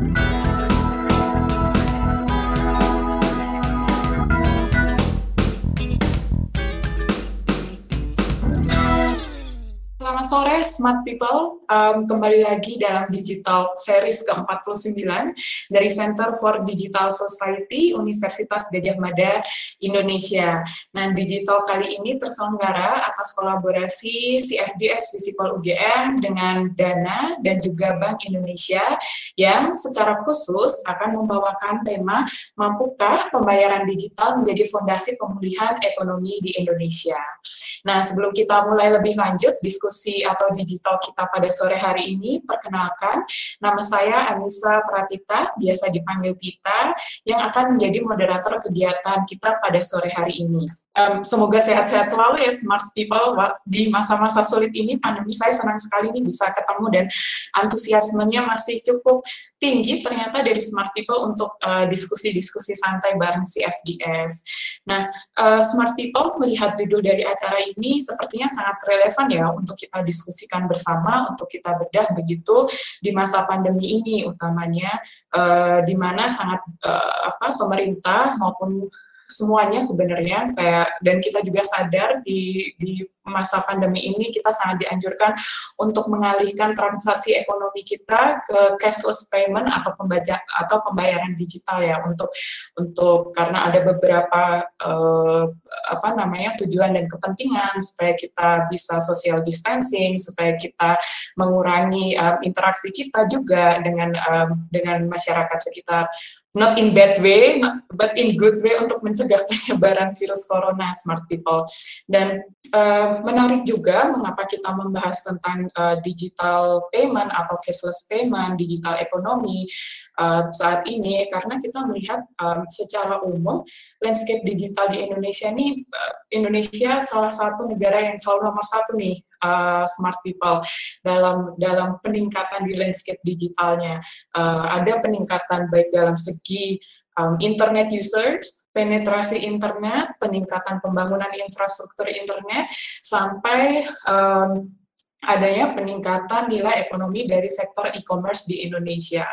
Selamat sore, Smart People. Um, kembali lagi dalam Digital Series ke-49 dari Center for Digital Society Universitas Gajah Mada, Indonesia. Nah, digital kali ini terselenggara atas kolaborasi CFDS Visipol UGM dengan Dana dan juga Bank Indonesia yang secara khusus akan membawakan tema Mampukah Pembayaran Digital Menjadi Fondasi Pemulihan Ekonomi di Indonesia. Nah, sebelum kita mulai lebih lanjut diskusi atau digital kita pada sore hari ini, perkenalkan, nama saya Anissa Pratita, biasa dipanggil Tita, yang akan menjadi moderator kegiatan kita pada sore hari ini. Um, semoga sehat-sehat selalu ya smart people di masa-masa sulit ini pandemi saya senang sekali nih bisa ketemu dan antusiasmenya masih cukup tinggi ternyata dari smart people untuk uh, diskusi-diskusi santai bareng CFDS. Nah, uh, smart people melihat judul dari acara ini sepertinya sangat relevan ya untuk kita diskusikan bersama, untuk kita bedah begitu di masa pandemi ini utamanya uh, di mana sangat uh, apa pemerintah maupun semuanya sebenarnya kayak dan kita juga sadar di di masa pandemi ini kita sangat dianjurkan untuk mengalihkan transaksi ekonomi kita ke cashless payment atau pembaca atau pembayaran digital ya untuk untuk karena ada beberapa uh, apa namanya tujuan dan kepentingan supaya kita bisa social distancing supaya kita mengurangi um, interaksi kita juga dengan um, dengan masyarakat sekitar not in bad way, but in good way untuk mencegah penyebaran virus corona, smart people. Dan uh, menarik juga mengapa kita membahas tentang uh, digital payment atau cashless payment, digital ekonomi uh, saat ini, karena kita melihat um, secara umum landscape digital di Indonesia ini, uh, Indonesia salah satu negara yang selalu nomor satu nih uh, smart people dalam dalam peningkatan di landscape digitalnya. Uh, ada peningkatan baik dalam segi um, internet users, penetrasi internet, peningkatan pembangunan infrastruktur internet, sampai um, adanya peningkatan nilai ekonomi dari sektor e-commerce di Indonesia.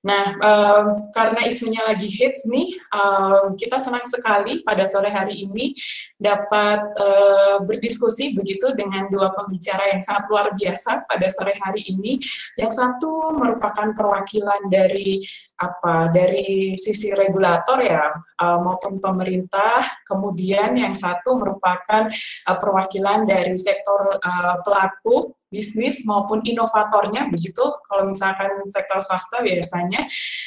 Nah, um, karena isunya lagi hits nih, um, kita senang sekali pada sore hari ini dapat uh, berdiskusi begitu dengan dua pembicara yang sangat luar biasa pada sore hari ini. Yang satu merupakan perwakilan dari apa dari sisi regulator ya uh, maupun pemerintah. Kemudian yang satu merupakan uh, perwakilan dari sektor uh, pelaku bisnis maupun inovatornya begitu. Kalau misalkan sektor swasta biasanya.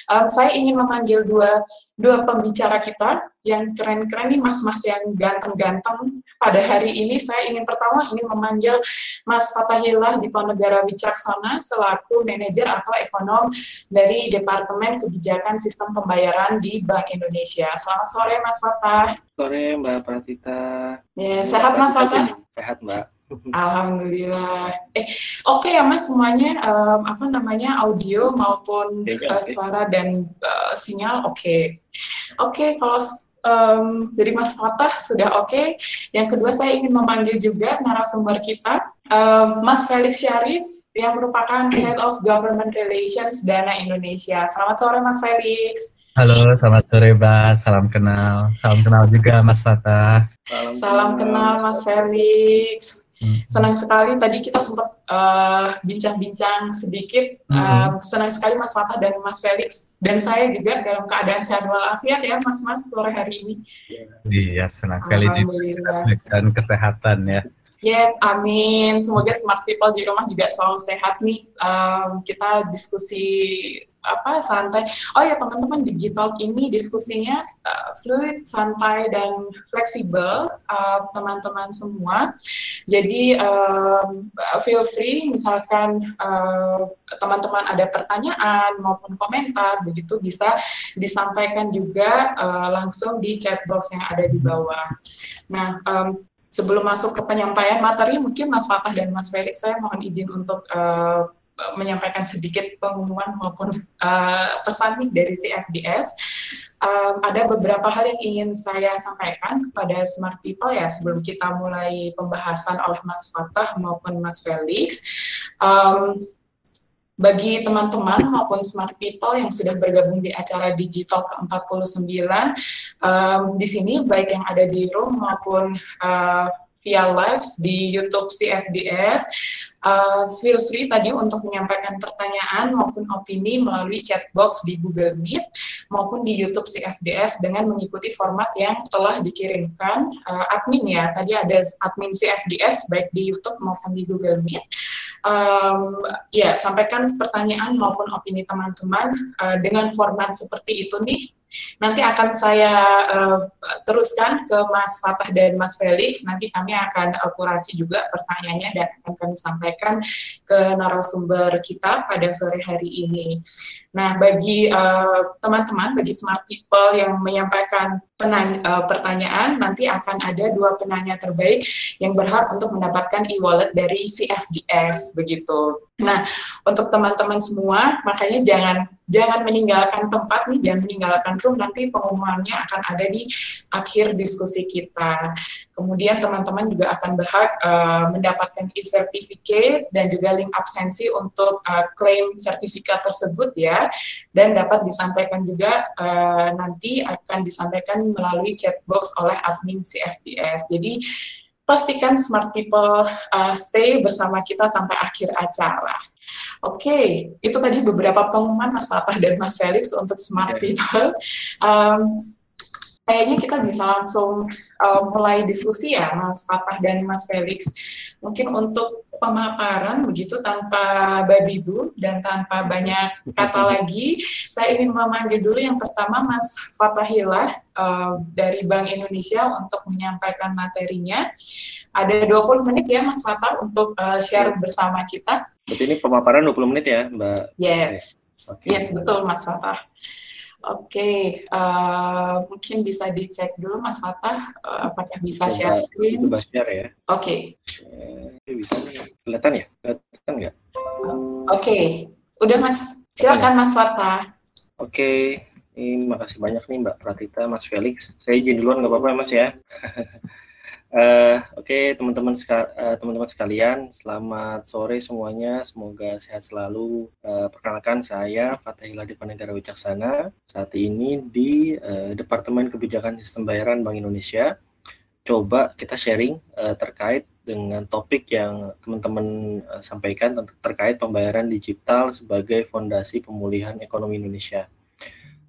Um, saya ingin memanggil dua dua pembicara kita yang keren-keren nih mas-mas yang ganteng-ganteng pada hari ini saya ingin pertama ingin memanggil Mas Fatahillah di Ponegara Wicaksana selaku manajer atau ekonom dari Departemen Kebijakan Sistem Pembayaran di Bank Indonesia. Selamat sore Mas Fatah. Sore Mbak Pratita. Ya, sehat Mas Fatah? Sehat Mbak. Alhamdulillah. Eh, oke okay ya Mas semuanya um, apa namanya audio maupun uh, suara dan uh, sinyal oke. Okay. Oke, okay, kalau um, dari Mas Fatah sudah oke. Okay. Yang kedua saya ingin memanggil juga narasumber kita, um, Mas Felix Syarif yang merupakan Head of Government Relations Dana Indonesia. Selamat sore Mas Felix. Halo, selamat sore Mbak. Salam kenal. Salam kenal juga Mas Fatah. Salam, Salam kenal Mas Felix. Hmm. Senang sekali tadi kita sempat eh, bincang-bincang uh, sedikit. Uh, senang sekali Mas Fatah dan Mas Felix dan saya juga dalam keadaan sehat walafiat ya Mas-mas sore hari ini. Iya, senang sekali juga dan kesehatan ya. Yes, amin. Semoga smart people di rumah juga selalu sehat nih. Um, kita diskusi apa santai. Oh ya teman-teman digital ini diskusinya uh, fluid, santai dan fleksibel uh, teman-teman uh, semua. Jadi um, feel free misalkan uh, teman-teman ada pertanyaan maupun komentar begitu bisa disampaikan juga uh, langsung di chat box yang ada di bawah. Nah, um, sebelum masuk ke penyampaian materi mungkin Mas Fatah dan Mas Felix saya mohon izin untuk uh, menyampaikan sedikit pengumuman maupun uh, pesan dari CFDS. Um, ada beberapa hal yang ingin saya sampaikan kepada smart people ya sebelum kita mulai pembahasan oleh Mas Fatah maupun Mas Felix. Um, bagi teman-teman maupun smart people yang sudah bergabung di acara digital ke-49, um, di sini baik yang ada di room maupun uh, via live di YouTube CFDS, uh, feel free tadi untuk menyampaikan pertanyaan maupun opini melalui chat box di Google Meet maupun di YouTube CFDS dengan mengikuti format yang telah dikirimkan. Uh, admin ya. Tadi ada admin CFDS baik di YouTube maupun di Google Meet. Um, ya sampaikan pertanyaan maupun opini teman-teman uh, dengan format seperti itu nih nanti akan saya uh, teruskan ke Mas Fatah dan Mas Felix. Nanti kami akan uh, kurasi juga pertanyaannya dan akan kami sampaikan ke narasumber kita pada sore hari ini. Nah, bagi teman-teman, uh, bagi smart people yang menyampaikan uh, pertanyaan, nanti akan ada dua penanya terbaik yang berhak untuk mendapatkan e-wallet dari CFDS, begitu. Nah, untuk teman-teman semua, makanya jangan jangan meninggalkan tempat nih, jangan meninggalkan room, nanti pengumumannya akan ada di akhir diskusi kita. Kemudian teman-teman juga akan berhak uh, mendapatkan e-certificate dan juga link absensi untuk uh, klaim sertifikat tersebut ya, dan dapat disampaikan juga uh, nanti akan disampaikan melalui chat box oleh admin CFDS. Jadi pastikan smart people uh, stay bersama kita sampai akhir acara. Oke, okay, itu tadi beberapa pengumuman Mas Fatah dan Mas Felix untuk smart people. Um, kayaknya kita bisa langsung uh, mulai diskusi ya Mas Fatah dan Mas Felix. Mungkin untuk pemaparan begitu tanpa babi bu dan tanpa banyak kata lagi, saya ingin memanggil dulu yang pertama Mas Fatahillah uh, dari Bank Indonesia untuk menyampaikan materinya. Ada 20 menit ya Mas Fatah untuk uh, share bersama kita. Berarti ini pemaparan 20 menit ya Mbak? Yes, okay. yes betul Mas Fatah. Oke, okay, uh, eh, mungkin bisa dicek dulu Mas Fatah uh, apakah bisa Coba share screen. Coba share ya. Oke. Okay. Bisa kelihatan ya? Kelihatan nggak? Oke, okay. udah Mas. Silakan Mas Fatah. Oke, okay. ini makasih banyak nih Mbak Pratita, Mas Felix. Saya izin duluan nggak apa-apa ya Mas ya. Uh, Oke, okay, teman-teman uh, teman-teman sekalian, selamat sore semuanya. Semoga sehat selalu. Uh, perkenalkan saya Fatahillah Dipanegara Wicaksana. Saat ini di Departemen Kebijakan Sistem Bayaran Bank Indonesia. Coba kita sharing terkait dengan topik yang teman-teman uh, sampaikan terkait pembayaran digital sebagai fondasi pemulihan ekonomi Indonesia.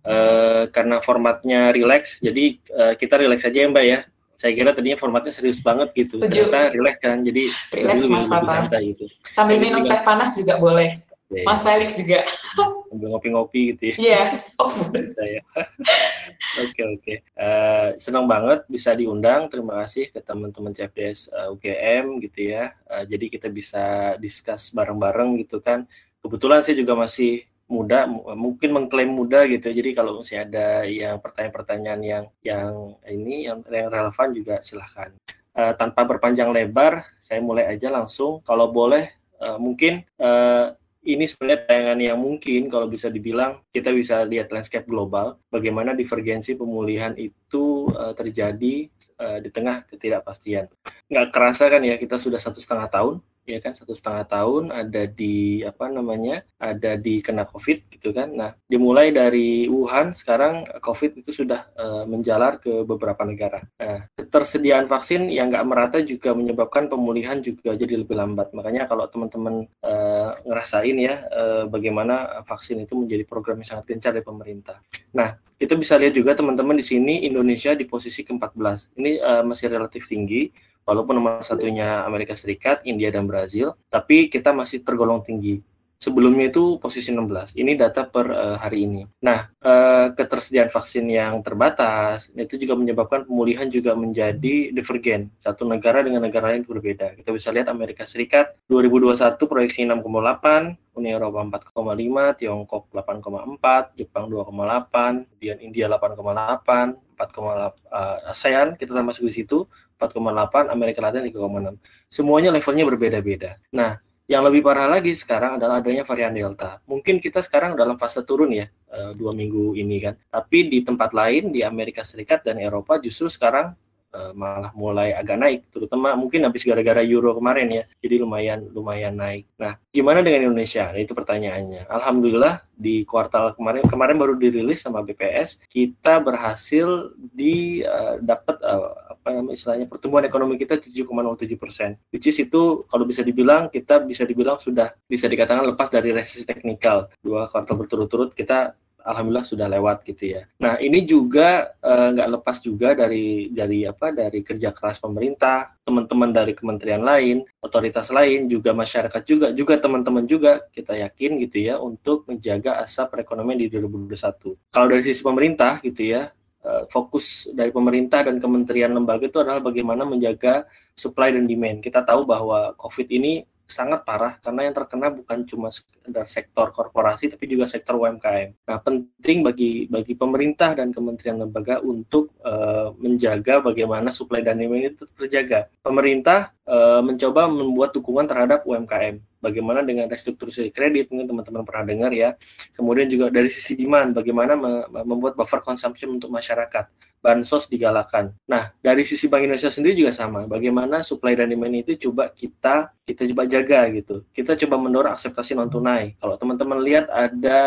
Uh, karena formatnya relax, jadi uh, kita relax aja ya Mbak ya saya kira tadinya formatnya serius banget gitu. Setuju. Ternyata relax kan, jadi relax Mas Fata. Gitu. Sambil jadi minum teh panas juga boleh. Yeah. Mas Felix juga. Sambil ngopi-ngopi gitu ya. Iya. Yeah. Oh, saya. Oke oke. Eh, senang banget bisa diundang. Terima kasih ke teman-teman CFDS uh, eh, UGM gitu ya. Uh, jadi kita bisa discuss bareng-bareng gitu kan. Kebetulan saya juga masih muda mungkin mengklaim muda gitu. Jadi kalau masih ada yang pertanyaan-pertanyaan yang yang ini yang, yang relevan juga silahkan. Uh, tanpa berpanjang lebar saya mulai aja langsung. Kalau boleh uh, mungkin uh, ini sebenarnya tayangan yang mungkin kalau bisa dibilang kita bisa lihat landscape global bagaimana divergensi pemulihan itu uh, terjadi uh, di tengah ketidakpastian. Nggak kerasa kan ya kita sudah satu setengah tahun ya kan satu setengah tahun ada di apa namanya ada di kena covid gitu kan. Nah dimulai dari Wuhan sekarang covid itu sudah uh, menjalar ke beberapa negara. Nah ketersediaan vaksin yang nggak merata juga menyebabkan pemulihan juga jadi lebih lambat. Makanya kalau teman-teman uh, ngerasain ya uh, bagaimana vaksin itu menjadi program yang sangat gencar dari pemerintah. Nah kita bisa lihat juga teman-teman di sini Indonesia di posisi ke-14 ini uh, masih relatif tinggi walaupun nomor satunya Amerika Serikat, India dan Brazil, tapi kita masih tergolong tinggi. Sebelumnya itu posisi 16. Ini data per uh, hari ini. Nah, uh, ketersediaan vaksin yang terbatas itu juga menyebabkan pemulihan juga menjadi divergen. Satu negara dengan negara lain berbeda. Kita bisa lihat Amerika Serikat 2021 proyeksi 6,8, Uni Eropa 4,5, Tiongkok 8,4, Jepang 2,8, kemudian India 8,8, 4,8 uh, ASEAN kita termasuk di situ 4,8, Amerika Latin 3,6. Semuanya levelnya berbeda-beda. Nah, yang lebih parah lagi sekarang adalah adanya varian Delta. Mungkin kita sekarang dalam fase turun ya, eh, dua minggu ini kan. Tapi di tempat lain, di Amerika Serikat dan Eropa justru sekarang uh, malah mulai agak naik, terutama mungkin habis gara-gara euro kemarin ya, jadi lumayan lumayan naik. Nah, gimana dengan Indonesia? Nah, itu pertanyaannya. Alhamdulillah di kuartal kemarin kemarin baru dirilis sama BPS, kita berhasil di uh, dapat uh, apa namanya istilahnya pertumbuhan ekonomi kita 7,07 persen, which is itu kalau bisa dibilang kita bisa dibilang sudah bisa dikatakan lepas dari resesi teknikal dua kuartal berturut-turut kita alhamdulillah sudah lewat gitu ya. Nah ini juga eh, nggak uh, lepas juga dari dari apa dari kerja keras pemerintah, teman-teman dari kementerian lain, otoritas lain, juga masyarakat juga, juga teman-teman juga kita yakin gitu ya untuk menjaga asa perekonomian di 2021. Kalau dari sisi pemerintah gitu ya, uh, fokus dari pemerintah dan kementerian lembaga itu adalah bagaimana menjaga supply dan demand. Kita tahu bahwa COVID ini sangat parah karena yang terkena bukan cuma sekedar sektor korporasi tapi juga sektor UMKM. Nah, penting bagi bagi pemerintah dan kementerian lembaga untuk uh, menjaga bagaimana suplai dan demand itu terjaga. Pemerintah uh, mencoba membuat dukungan terhadap UMKM. Bagaimana dengan restrukturisasi kredit, mungkin teman-teman pernah dengar ya. Kemudian juga dari sisi demand, bagaimana membuat buffer consumption untuk masyarakat bansos digalakan. Nah, dari sisi Bank Indonesia sendiri juga sama. Bagaimana supply dan demand itu coba kita kita coba jaga gitu. Kita coba mendorong akseptasi non tunai. Kalau teman-teman lihat ada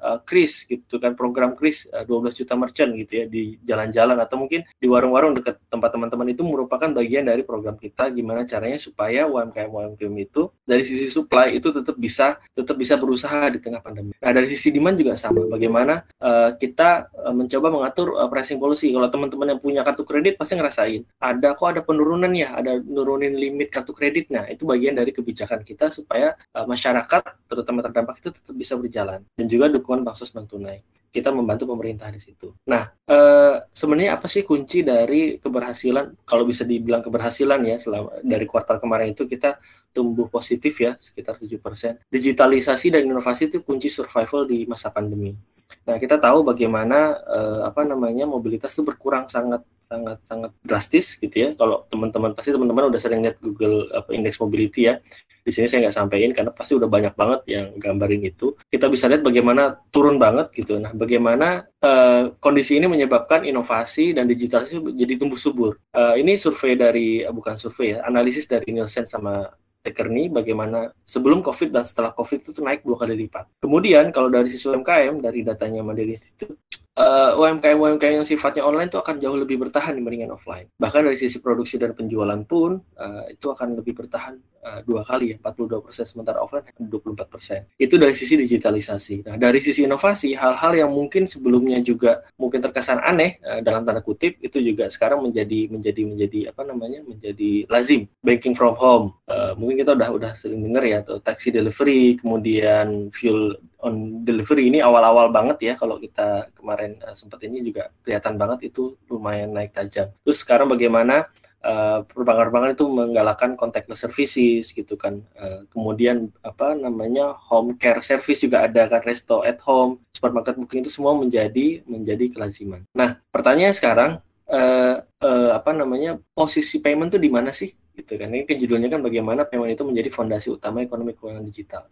uh, kris gitu kan program kris uh, 12 juta merchant gitu ya di jalan-jalan atau mungkin di warung-warung dekat tempat teman-teman itu merupakan bagian dari program kita gimana caranya supaya UMKM UMKM itu dari sisi supply itu tetap bisa tetap bisa berusaha di tengah pandemi. Nah, dari sisi demand juga sama. Bagaimana uh, kita uh, mencoba mengatur uh, pricing policy kalau teman-teman yang punya kartu kredit pasti ngerasain ada kok ada penurunan ya ada nurunin limit kartu kreditnya itu bagian dari kebijakan kita supaya uh, masyarakat terutama terdampak itu tetap bisa berjalan dan juga dukungan bansos non tunai kita membantu pemerintah di situ. Nah, uh, sebenarnya apa sih kunci dari keberhasilan? Kalau bisa dibilang keberhasilan ya, selama dari kuartal kemarin itu kita tumbuh positif ya, sekitar 7%. Digitalisasi dan inovasi itu kunci survival di masa pandemi. Nah, kita tahu bagaimana uh, apa namanya mobilitas itu berkurang sangat sangat sangat drastis gitu ya. Kalau teman-teman pasti teman-teman udah sering lihat Google apa indeks mobility ya. Di sini saya nggak sampaikan karena pasti udah banyak banget yang gambarin itu. Kita bisa lihat bagaimana turun banget gitu. Nah, bagaimana uh, kondisi ini menyebabkan inovasi dan digitalisasi jadi tumbuh subur. Uh, ini survei dari uh, bukan survei ya, analisis dari Nielsen sama Tekerni bagaimana sebelum COVID dan setelah COVID itu naik dua kali lipat. Kemudian kalau dari sisi UMKM dari datanya Mandiri Institute uh, UMKM UMKM yang sifatnya online itu akan jauh lebih bertahan dibandingkan offline. Bahkan dari sisi produksi dan penjualan pun uh, itu akan lebih bertahan uh, dua kali ya, 42 persen sementara offline 24 persen. Itu dari sisi digitalisasi. Nah dari sisi inovasi hal-hal yang mungkin sebelumnya juga mungkin terkesan aneh uh, dalam tanda kutip itu juga sekarang menjadi menjadi menjadi apa namanya menjadi lazim. Banking from home uh, mungkin kita udah udah sering dengar ya atau taxi delivery kemudian fuel on delivery ini awal-awal banget ya kalau kita kemarin uh, sempat ini juga kelihatan banget itu lumayan naik tajam. Terus sekarang bagaimana uh, perbankan-perbankan itu menggalakkan contactless services gitu kan. Uh, kemudian apa namanya home care service juga ada kan resto at home, supermarket booking itu semua menjadi menjadi kelaziman. Nah, pertanyaannya sekarang uh, uh, apa namanya posisi payment itu di mana sih? Gitu kan. Ini kan judulnya kan bagaimana payment itu menjadi fondasi utama ekonomi keuangan digital.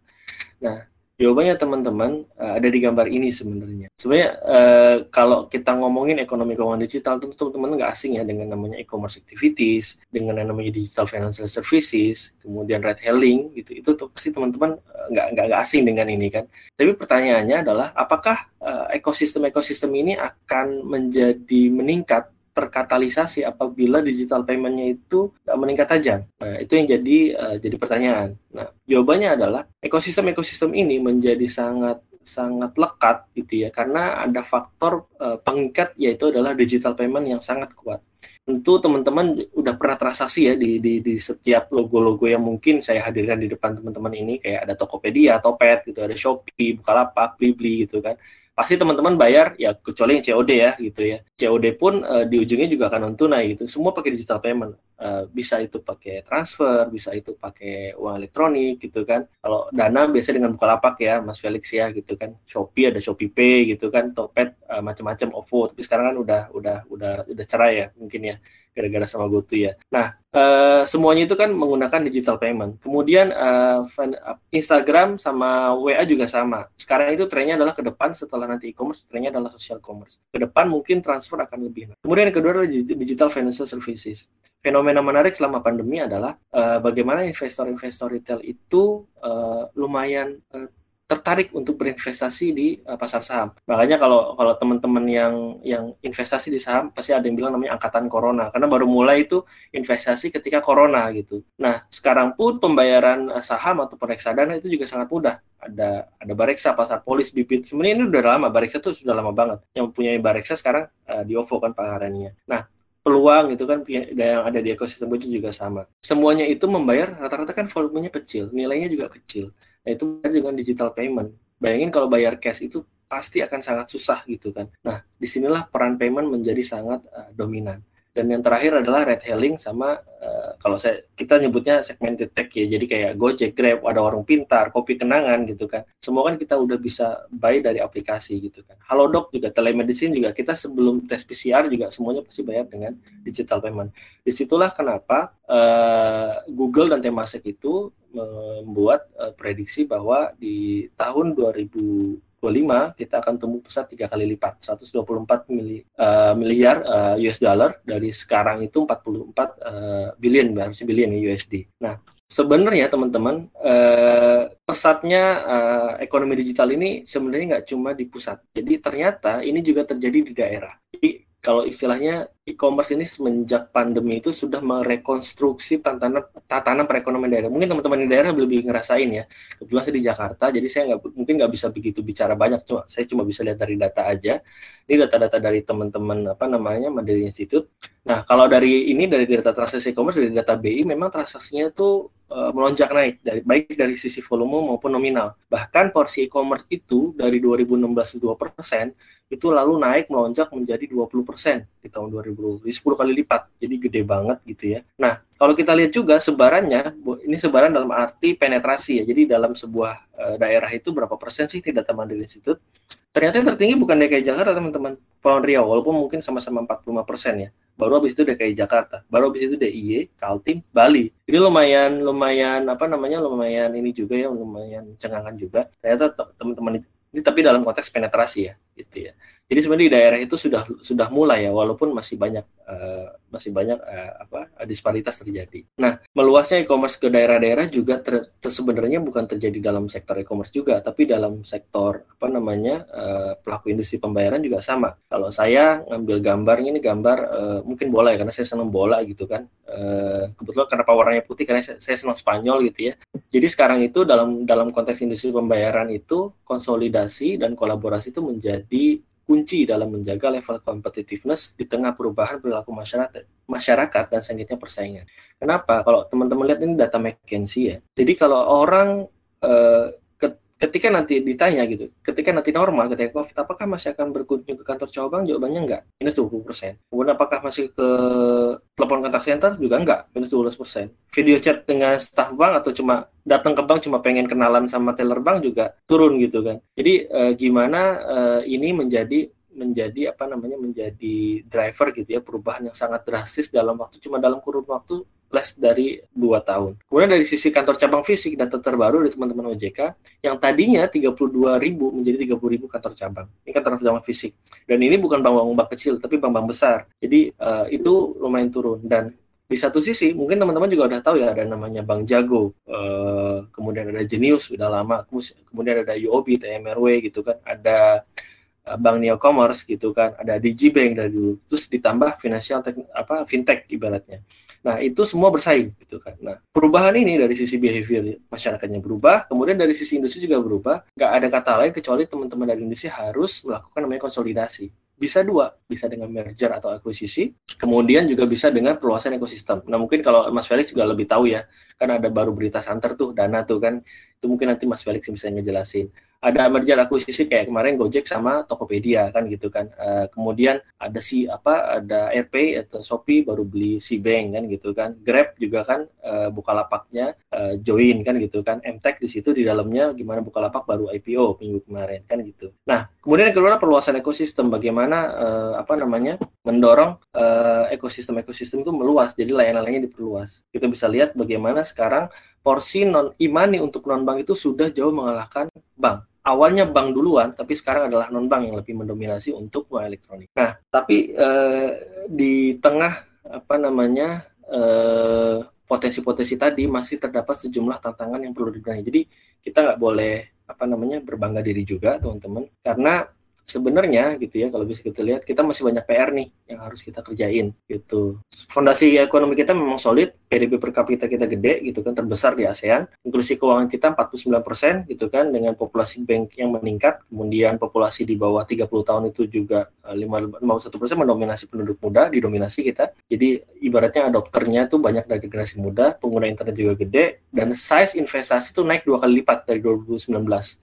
Nah, Jawabannya teman-teman uh, ada di gambar ini sebenarnya. Sebenarnya uh, kalau kita ngomongin ekonomi keuangan digital, tentu teman-teman nggak asing ya dengan namanya e-commerce activities, dengan yang namanya digital financial services, kemudian red hailing gitu. Itu tuh pasti teman-teman uh, nggak nggak asing dengan ini kan. Tapi pertanyaannya adalah apakah ekosistem ekosistem ini akan menjadi meningkat terkatalisasi apabila digital paymentnya itu meningkat tajam. Nah, itu yang jadi uh, jadi pertanyaan. Nah, jawabannya adalah ekosistem-ekosistem ini menjadi sangat sangat lekat gitu ya karena ada faktor uh, pengikat yaitu adalah digital payment yang sangat kuat. Tentu teman-teman udah pernah transaksi ya di, di, di setiap logo-logo yang mungkin saya hadirkan di depan teman-teman ini kayak ada Tokopedia, Topet gitu, ada Shopee, Bukalapak, Blibli gitu kan pasti teman-teman bayar ya kecuali yang COD ya gitu ya. COD pun uh, di ujungnya juga akan non tunai gitu. Semua pakai digital payment. Uh, bisa itu pakai transfer, bisa itu pakai uang elektronik gitu kan. Kalau Dana biasa dengan Bukalapak ya, Mas Felix ya gitu kan. Shopee ada Shopee Pay gitu kan. Topet uh, macam-macam OVO tapi sekarang kan udah udah udah udah cerai ya mungkin ya gara-gara sama GoTo ya. Nah, uh, semuanya itu kan menggunakan digital payment. Kemudian uh, Instagram sama WA juga sama. Sekarang itu trennya adalah ke depan setelah nanti e-commerce, trennya adalah social commerce. Ke depan mungkin transfer akan lebih. Kemudian yang kedua adalah digital financial services. Fenomena menarik selama pandemi adalah uh, bagaimana investor-investor retail itu uh, lumayan uh, tertarik untuk berinvestasi di uh, pasar saham. Makanya kalau kalau teman-teman yang yang investasi di saham pasti ada yang bilang namanya angkatan corona karena baru mulai itu investasi ketika corona gitu. Nah, sekarang pun pembayaran uh, saham atau reksadana itu juga sangat mudah. Ada ada Bareksa, Pasar Polis, Bibit. Sebenarnya ini udah lama, Bareksa itu sudah lama banget. Yang punya Bareksa sekarang uh, di OVO kan pengarannya. Nah, peluang itu kan yang ada di ekosistem itu juga sama. Semuanya itu membayar rata-rata kan volumenya kecil, nilainya juga kecil. Nah, itu dengan digital payment. Bayangin kalau bayar cash itu pasti akan sangat susah gitu kan. Nah, di sinilah peran payment menjadi sangat uh, dominan. Dan yang terakhir adalah red hailing sama uh, kalau saya kita nyebutnya segmented tech ya. Jadi kayak Gojek, Grab, ada warung pintar, kopi kenangan gitu kan. Semua kan kita udah bisa buy dari aplikasi gitu kan. Halodoc juga telemedicine juga. Kita sebelum tes PCR juga semuanya pasti bayar dengan digital payment. Di situlah kenapa uh, Google dan Temasek itu membuat uh, prediksi bahwa di tahun 2000 25 kita akan tumbuh pesat tiga kali lipat 124 mili, uh, miliar uh, eh, US dollar dari sekarang itu 44 uh, billion harusnya billion USD. Nah sebenarnya teman-teman uh, pesatnya uh, ekonomi digital ini sebenarnya nggak cuma di pusat. Jadi ternyata ini juga terjadi di daerah. Jadi kalau istilahnya e-commerce ini semenjak pandemi itu sudah merekonstruksi tatanan tatanan perekonomian daerah. Mungkin teman-teman di daerah lebih ngerasain ya. Kebetulan saya di Jakarta, jadi saya nggak mungkin nggak bisa begitu bicara banyak. Cuma saya cuma bisa lihat dari data aja. Ini data-data dari teman-teman apa namanya Mandiri Institute. Nah kalau dari ini dari data transaksi e-commerce dari data BI memang transaksinya itu uh, melonjak naik dari baik dari sisi volume maupun nominal. Bahkan porsi e-commerce itu dari 2016 2 persen itu lalu naik melonjak menjadi 20% di tahun 2020. Jadi 10 kali lipat. Jadi gede banget gitu ya. Nah, kalau kita lihat juga sebarannya, ini sebaran dalam arti penetrasi ya. Jadi dalam sebuah uh, daerah itu berapa persen sih di data Mandiri Institute? Ternyata yang tertinggi bukan DKI Jakarta teman-teman. Pulau Riau, walaupun mungkin sama-sama 45 persen ya. Baru habis itu DKI Jakarta, baru habis itu DIY, Kaltim, Bali. Jadi lumayan, lumayan apa namanya, lumayan ini juga ya, lumayan cengangan juga. Ternyata teman-teman ini tapi dalam konteks penetrasi ya, gitu ya. Jadi sebenarnya di daerah itu sudah sudah mulai ya, walaupun masih banyak uh, masih banyak uh, apa disparitas terjadi. Nah, meluasnya e-commerce ke daerah-daerah juga ter, ter, sebenarnya bukan terjadi dalam sektor e-commerce juga, tapi dalam sektor apa namanya uh, pelaku industri pembayaran juga sama. Kalau saya ngambil gambar ini gambar uh, mungkin bola ya, karena saya senang bola gitu kan. Uh, kebetulan kenapa warnanya putih karena saya, saya senang Spanyol gitu ya. Jadi sekarang itu dalam dalam konteks industri pembayaran itu konsolidasi dan kolaborasi itu menjadi kunci dalam menjaga level competitiveness di tengah perubahan perilaku masyarakat, masyarakat dan sengitnya persaingan. Kenapa? Kalau teman-teman lihat ini data McKinsey ya. Jadi kalau orang eh, ketika nanti ditanya gitu, ketika nanti normal, ketika COVID, apakah masih akan berkunjung ke kantor cabang? Jawabannya enggak, minus 20 persen. Kemudian apakah masih ke telepon kontak center? Juga enggak, minus 12 persen. Video chat dengan staff bank atau cuma datang ke bank cuma pengen kenalan sama teller bank juga turun gitu kan. Jadi eh, gimana eh, ini menjadi menjadi apa namanya menjadi driver gitu ya perubahan yang sangat drastis dalam waktu cuma dalam kurun waktu less dari dua tahun. Kemudian dari sisi kantor cabang fisik data terbaru dari teman-teman OJK yang tadinya 32 ribu menjadi 30 ribu kantor cabang. Ini kantor cabang fisik. Dan ini bukan bank-bank bank kecil tapi bank-bank besar. Jadi uh, itu lumayan turun dan di satu sisi mungkin teman-teman juga udah tahu ya ada namanya Bank Jago, uh, kemudian ada Genius udah lama, kemudian ada UOB, TMRW gitu kan, ada bank Neo Commerce gitu kan, ada Digibank dari dulu, terus ditambah finansial apa fintech ibaratnya. Nah itu semua bersaing gitu kan. Nah perubahan ini dari sisi behavior masyarakatnya berubah, kemudian dari sisi industri juga berubah. Gak ada kata lain kecuali teman-teman dari industri harus melakukan namanya konsolidasi. Bisa dua, bisa dengan merger atau akuisisi, kemudian juga bisa dengan perluasan ekosistem. Nah mungkin kalau Mas Felix juga lebih tahu ya, kan ada baru berita santer tuh, dana tuh kan, itu mungkin nanti Mas Felix bisa ngejelasin ada merger akuisisi kayak kemarin Gojek sama Tokopedia kan gitu kan. Uh, kemudian ada si apa ada RP atau Shopee baru beli si Bank kan gitu kan. Grab juga kan uh, Bukalapak-nya uh, join kan gitu kan. MTech di situ di dalamnya gimana Bukalapak baru IPO minggu kemarin kan gitu. Nah, Kemudian yang kedua perluasan ekosistem, bagaimana uh, apa namanya mendorong uh, ekosistem ekosistem itu meluas, jadi layanan-layannya diperluas. Kita bisa lihat bagaimana sekarang porsi non imani untuk non bank itu sudah jauh mengalahkan bank. Awalnya bank duluan, tapi sekarang adalah non bank yang lebih mendominasi untuk uang elektronik. Nah, tapi uh, di tengah apa namanya potensi-potensi tadi masih terdapat sejumlah tantangan yang perlu dibenahi. Jadi kita nggak boleh apa namanya berbangga diri juga teman-teman karena sebenarnya gitu ya kalau bisa kita lihat kita masih banyak PR nih yang harus kita kerjain gitu. Fondasi ekonomi kita memang solid, PDB per kapita kita gede gitu kan terbesar di ASEAN. Inklusi keuangan kita 49% gitu kan dengan populasi bank yang meningkat, kemudian populasi di bawah 30 tahun itu juga 51% eh, mendominasi penduduk muda, didominasi kita. Jadi ibaratnya adopternya tuh banyak dari generasi muda, pengguna internet juga gede dan size investasi tuh naik dua kali lipat dari 2019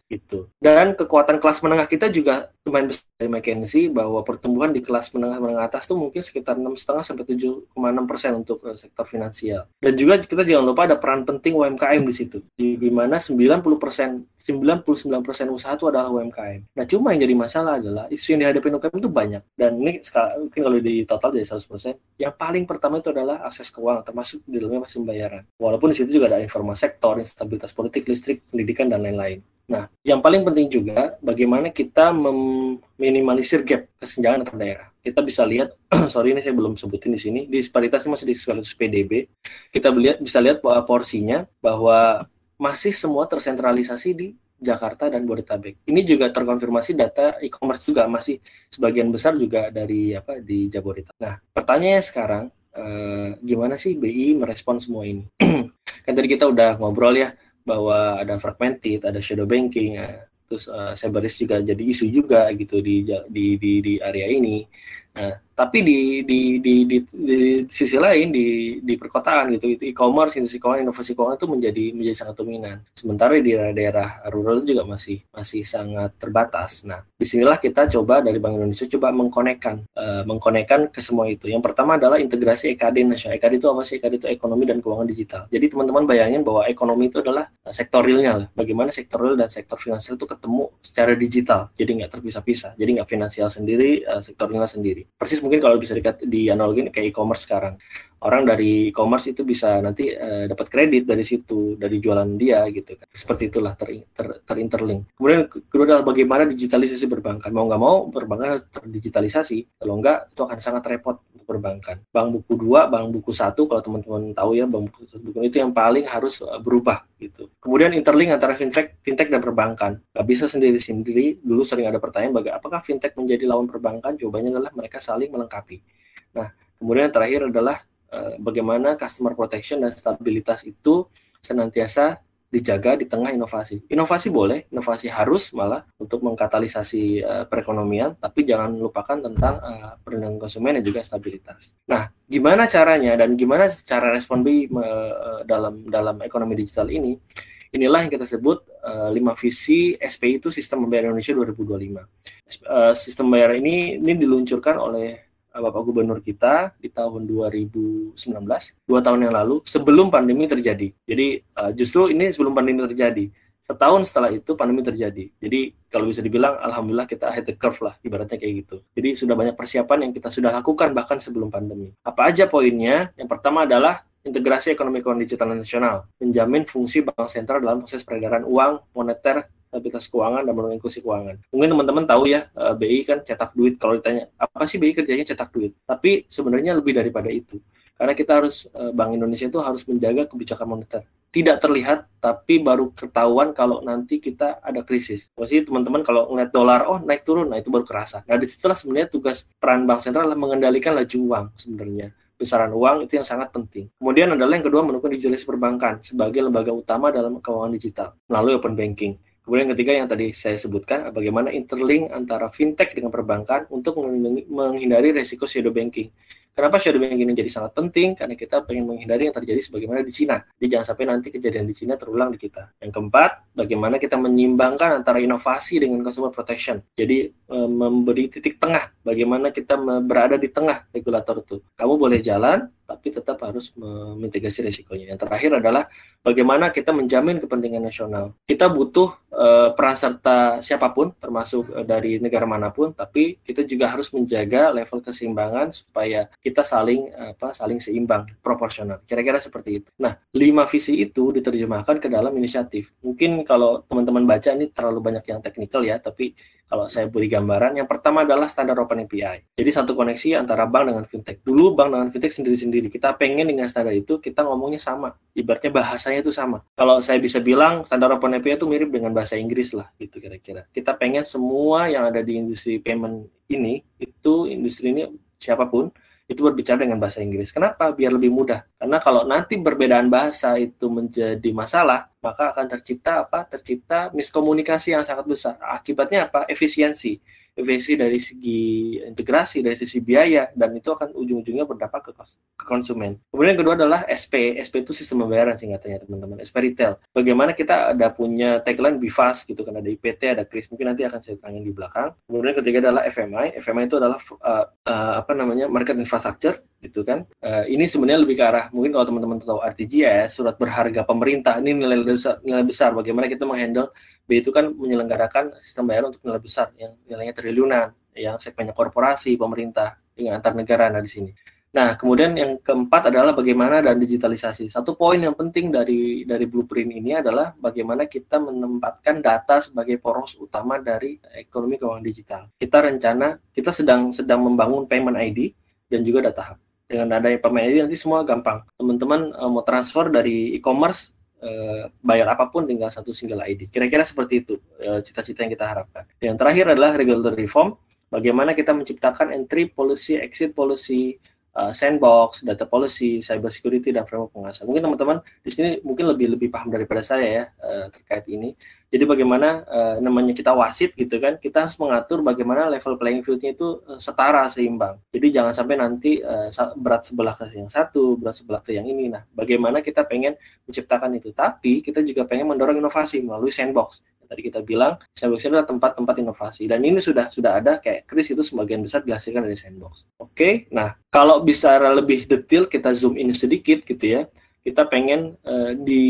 gitu. Dan kekuatan kelas menengah kita juga lumayan besar dari McKinsey bahwa pertumbuhan di kelas menengah menengah atas tuh mungkin sekitar 6,5 sampai 7,6 persen untuk uh, sektor finansial. Dan juga kita jangan lupa ada peran penting UMKM di situ, di, di mana 90 persen, 99 persen usaha itu adalah UMKM. Nah cuma yang jadi masalah adalah isu yang dihadapi UMKM itu banyak. Dan ini mungkin kalau di total jadi 100 persen, yang paling pertama itu adalah akses keuangan, termasuk di dalamnya masih pembayaran. Walaupun di situ juga ada informasi sektor, instabilitas politik, listrik, pendidikan, dan lain-lain. Nah, yang paling penting juga bagaimana kita meminimalisir gap kesenjangan antar daerah. Kita bisa lihat, sorry ini saya belum sebutin di sini, disparitas masih disparitas PDB. Kita bisa lihat bahwa porsinya bahwa masih semua tersentralisasi di Jakarta dan Bodetabek. Ini juga terkonfirmasi data e-commerce juga masih sebagian besar juga dari apa di Jabodetabek. Nah, pertanyaannya sekarang eh, gimana sih BI merespon semua ini? kan tadi kita udah ngobrol ya bahwa ada fragmented, ada shadow banking, ya. terus uh, Cyber juga jadi isu juga gitu di di di, di area ini. Nah, tapi di di di di, di sisi lain di di perkotaan gitu itu e-commerce industri keuangan inovasi keuangan itu menjadi menjadi sangat dominan. Sementara di daerah-daerah rural juga masih masih sangat terbatas. Nah di sinilah kita coba dari Bank Indonesia coba mengkonekkan uh, mengkonekkan ke semua itu. Yang pertama adalah integrasi EKD nasional. EKD itu apa sih? EKD itu ekonomi dan keuangan digital. Jadi teman-teman bayangin bahwa ekonomi itu adalah sektor realnya lah. Bagaimana sektor real dan sektor finansial itu ketemu secara digital. Jadi nggak terpisah-pisah. Jadi nggak finansial sendiri uh, sektor real sendiri persis mungkin kalau bisa di analogin kayak e-commerce sekarang orang dari e-commerce itu bisa nanti uh, dapat kredit dari situ dari jualan dia gitu kan. Seperti itulah ter, ter, terinterlink. Kemudian kedua adalah bagaimana digitalisasi perbankan. Mau nggak mau perbankan terdigitalisasi. Kalau nggak itu akan sangat repot untuk perbankan. Bank buku dua bank buku satu kalau teman-teman tahu ya bank buku satu itu yang paling harus uh, berubah gitu. Kemudian interlink antara fintech fintech dan perbankan. Nggak bisa sendiri sendiri. Dulu sering ada pertanyaan bagaimana apakah fintech menjadi lawan perbankan? Jawabannya adalah mereka saling melengkapi. Nah, kemudian yang terakhir adalah uh, bagaimana customer protection dan stabilitas itu senantiasa dijaga di tengah inovasi. Inovasi boleh, inovasi harus malah untuk mengkatalisasi uh, perekonomian, tapi jangan lupakan tentang uh, perlindungan konsumen dan juga stabilitas. Nah, gimana caranya dan gimana cara respon BI dalam dalam ekonomi digital ini? Inilah yang kita sebut uh, visi SPI itu Sistem Pembayaran Indonesia 2025. Uh, sistem pembayaran ini ini diluncurkan oleh Bapak Gubernur kita di tahun 2019, dua tahun yang lalu, sebelum pandemi terjadi. Jadi uh, justru ini sebelum pandemi terjadi. Setahun setelah itu pandemi terjadi. Jadi kalau bisa dibilang, alhamdulillah kita ahead the curve lah, ibaratnya kayak gitu. Jadi sudah banyak persiapan yang kita sudah lakukan bahkan sebelum pandemi. Apa aja poinnya? Yang pertama adalah integrasi ekonomi keuangan digital nasional, menjamin fungsi bank sentral dalam proses peredaran uang, moneter, stabilitas keuangan dan mendorong inklusi keuangan. Mungkin teman-teman tahu ya, eh, BI kan cetak duit. Kalau ditanya, apa sih BI kerjanya cetak duit? Tapi sebenarnya lebih daripada itu. Karena kita harus, eh, Bank Indonesia itu harus menjaga kebijakan moneter. Tidak terlihat, tapi baru ketahuan kalau nanti kita ada krisis. Pasti teman-teman kalau ngeliat dolar, oh naik turun, nah itu baru kerasa. Nah di situlah sebenarnya tugas peran Bank Sentral adalah mengendalikan laju uang sebenarnya besaran uang itu yang sangat penting. Kemudian adalah yang kedua mendukung digitalisasi perbankan sebagai lembaga utama dalam keuangan digital melalui open banking. Kemudian yang ketiga yang tadi saya sebutkan, bagaimana interlink antara fintech dengan perbankan untuk menghindari resiko shadow banking. Kenapa shadow banking ini jadi sangat penting? Karena kita pengen menghindari yang terjadi sebagaimana di Cina. Jadi jangan sampai nanti kejadian di Cina terulang di kita. Yang keempat, bagaimana kita menyimbangkan antara inovasi dengan consumer protection. Jadi e, memberi titik tengah, bagaimana kita berada di tengah regulator itu. Kamu boleh jalan, tapi tetap harus memitigasi risikonya. Yang terakhir adalah bagaimana kita menjamin kepentingan nasional. Kita butuh uh, peran serta siapa pun, termasuk uh, dari negara mana pun, tapi kita juga harus menjaga level keseimbangan supaya kita saling apa saling seimbang, proporsional. Kira-kira seperti itu. Nah, lima visi itu diterjemahkan ke dalam inisiatif. Mungkin kalau teman-teman baca ini terlalu banyak yang teknikal ya, tapi kalau saya beri gambaran, yang pertama adalah standar Open API. Jadi satu koneksi antara bank dengan fintech. Dulu bank dengan fintech sendiri-sendiri. Kita pengen dengan standar itu kita ngomongnya sama. Ibaratnya bahasanya itu sama. Kalau saya bisa bilang standar Open API itu mirip dengan bahasa Inggris lah, gitu kira-kira. Kita pengen semua yang ada di industri payment ini, itu industri ini siapa pun, itu berbicara dengan bahasa Inggris. Kenapa? Biar lebih mudah. Karena kalau nanti perbedaan bahasa itu menjadi masalah, maka akan tercipta apa? Tercipta miskomunikasi yang sangat besar. Akibatnya apa? Efisiensi efisiensi dari segi integrasi, dari sisi biaya, dan itu akan ujung-ujungnya berdampak ke, ke konsumen. Kemudian yang kedua adalah SP. SP itu sistem pembayaran singkatannya teman-teman. SP retail. Bagaimana kita ada punya tagline Bifas gitu kan ada IPT, ada Kris. Mungkin nanti akan saya tangin di belakang. Kemudian ketiga adalah FMI. FMI itu adalah uh, uh, apa namanya market infrastructure gitu kan. Uh, ini sebenarnya lebih ke arah mungkin kalau teman-teman tahu RTGS, surat berharga pemerintah. Ini nilai besar, nilai besar. Bagaimana kita menghandle B itu kan menyelenggarakan sistem bayar untuk nilai besar yang nilainya triliunan, yang segmennya korporasi, pemerintah dengan antar negara nah di sini. Nah, kemudian yang keempat adalah bagaimana dan digitalisasi. Satu poin yang penting dari dari blueprint ini adalah bagaimana kita menempatkan data sebagai poros utama dari ekonomi keuangan digital. Kita rencana kita sedang sedang membangun payment ID dan juga data hub. Dengan adanya payment ID nanti semua gampang. Teman-teman uh, mau transfer dari e-commerce uh, bayar apa pun tinggal satu single ID. Kira-kira seperti itu uh, cita-cita yang kita harapkan. Yang terakhir adalah regulatory reform. Bagaimana kita menciptakan entry policy, exit policy, uh, sandbox, data policy, cyber security dan framework pengawasan. Mungkin teman-teman di sini mungkin lebih lebih paham daripada saya ya uh, terkait ini. Jadi bagaimana uh, namanya kita wasit gitu kan, kita harus mengatur bagaimana level playing fieldnya itu uh, setara seimbang. Jadi jangan sampai nanti uh, berat sebelah ke yang satu, berat sebelah ke yang ini. Nah, bagaimana kita pengen menciptakan itu, tapi kita juga pengen mendorong inovasi melalui sandbox. Tadi kita bilang sandbox itu adalah tempat-tempat inovasi dan ini sudah sudah ada kayak Chris itu sebagian besar dihasilkan dari sandbox. Oke, okay? nah kalau bisa lebih detail kita zoom in sedikit gitu ya kita pengen uh, di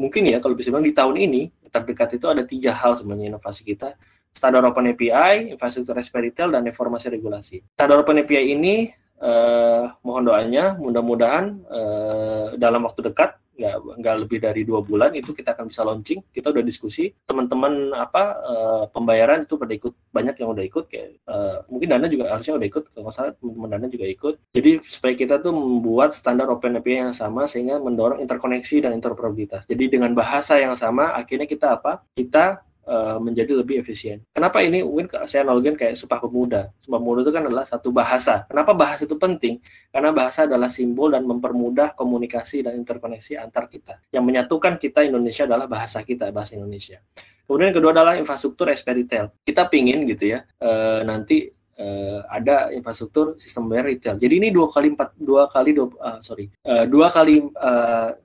mungkin ya kalau bisa bilang di tahun ini terdekat itu ada tiga hal sebenarnya inovasi kita standar open API, infrastruktur retail, dan reformasi regulasi. Standar open API ini eh, mohon doanya, mudah-mudahan eh, dalam waktu dekat nggak nggak lebih dari dua bulan itu kita akan bisa launching. Kita udah diskusi teman-teman apa uh, pembayaran itu pada ikut banyak yang udah ikut kayak uh, mungkin dana juga harusnya udah ikut kalau salah teman-teman dana juga ikut. Jadi supaya kita tuh membuat standar open API yang sama sehingga mendorong interkoneksi dan interoperabilitas. Jadi dengan bahasa yang sama akhirnya kita apa? Kita uh, menjadi lebih efisien. Kenapa ini mungkin saya analogikan kayak Sumpah Pemuda. Sumpah Pemuda itu kan adalah satu bahasa. Kenapa bahasa itu penting? Karena bahasa adalah simbol dan mempermudah komunikasi dan interkoneksi antar kita. Yang menyatukan kita Indonesia adalah bahasa kita, bahasa Indonesia. Kemudian yang kedua adalah infrastruktur SP retail. Kita pingin gitu ya, uh, nanti uh, ada infrastruktur sistem bayar retail. Jadi ini dua kali empat dua kali dua uh, sorry. Uh, dua kali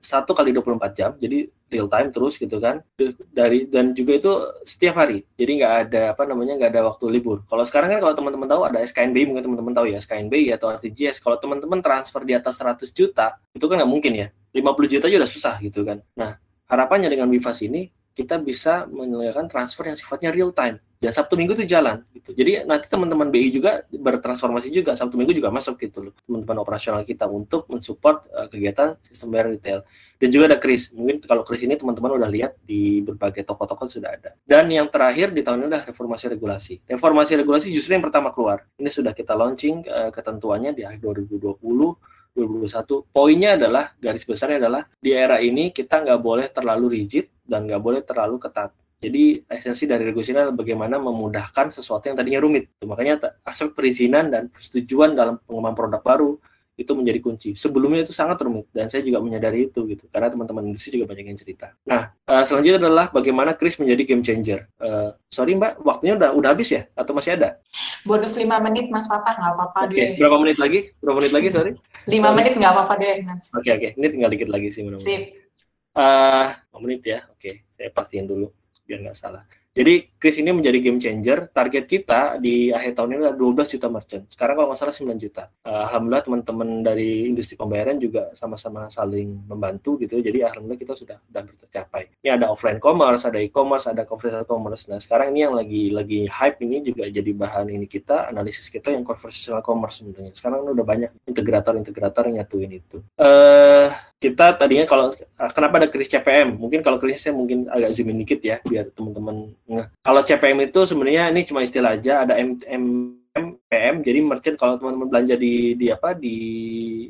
satu kali 24 jam. Jadi real time terus gitu kan. Dari dan juga itu setiap hari. Jadi nggak ada apa namanya nggak ada waktu libur. Kalau sekarang kan kalau teman-teman tahu ada SKNB mungkin teman-teman tahu ya SKNB atau RTGS kalau teman-teman transfer di atas 100 juta itu kan nggak mungkin ya. 50 juta aja udah susah gitu kan. Nah harapannya dengan Wifas ini kita bisa menyelesaikan transfer yang sifatnya real time. Ya Sabtu Minggu itu jalan gitu. Jadi nanti teman-teman BI juga bertransformasi juga Sabtu Minggu juga masuk gitu loh. Teman-teman operasional kita untuk mensupport uh, kegiatan sistem bayar retail. Dan juga ada Kris. Mungkin kalau Kris ini teman-teman udah lihat di berbagai toko-toko sudah ada. Dan yang terakhir di tahun ini adalah reformasi regulasi. Reformasi regulasi justru yang pertama keluar. Ini sudah kita launching uh, ketentuannya di akhir 2020 2021. Poinnya adalah, garis besarnya adalah, di era ini kita nggak boleh terlalu rigid dan nggak boleh terlalu ketat. Jadi esensi dari regulasi ini adalah bagaimana memudahkan sesuatu yang tadinya rumit. Makanya aspek perizinan dan persetujuan dalam pengembangan produk baru itu menjadi kunci. Sebelumnya itu sangat rumit dan saya juga menyadari itu gitu karena teman-teman industri juga banyak yang cerita. Nah uh, selanjutnya adalah bagaimana Chris menjadi game changer. Uh, sorry Mbak, waktunya udah udah habis ya atau masih ada? Bonus 5 menit Mas Fatah, nggak apa-apa Oke, deh. berapa menit lagi? Berapa menit lagi, sorry? 5 sorry. menit nggak apa-apa deh. Oke, oke. Ini tinggal dikit lagi sih mudah-mudahan. Sip. Eh, 5 menit ya. Oke, saya pastiin dulu biar nggak salah. Jadi Kris ini menjadi game changer. Target kita di akhir tahun ini adalah 12 juta merchant. Sekarang kalau nggak salah 9 juta. Eh, alhamdulillah teman-teman dari industri pembayaran juga sama-sama saling membantu gitu. Jadi alhamdulillah kita sudah sudah tercapai. Ini ada offline commerce, ada e-commerce, ada conversational commerce. Nah sekarang ini yang lagi lagi hype ini juga jadi bahan ini kita analisis kita yang conversational commerce sebenarnya. Sekarang udah banyak integrator-integrator yang nyatuin itu. Eh kita tadinya kalau kenapa ada kris CPM? Mungkin kalau krisisnya mungkin agak zoomin dikit ya biar teman-teman. Kalau CPM itu sebenarnya ini cuma istilah aja ada M, M PM jadi merchant kalau teman-teman belanja di di apa di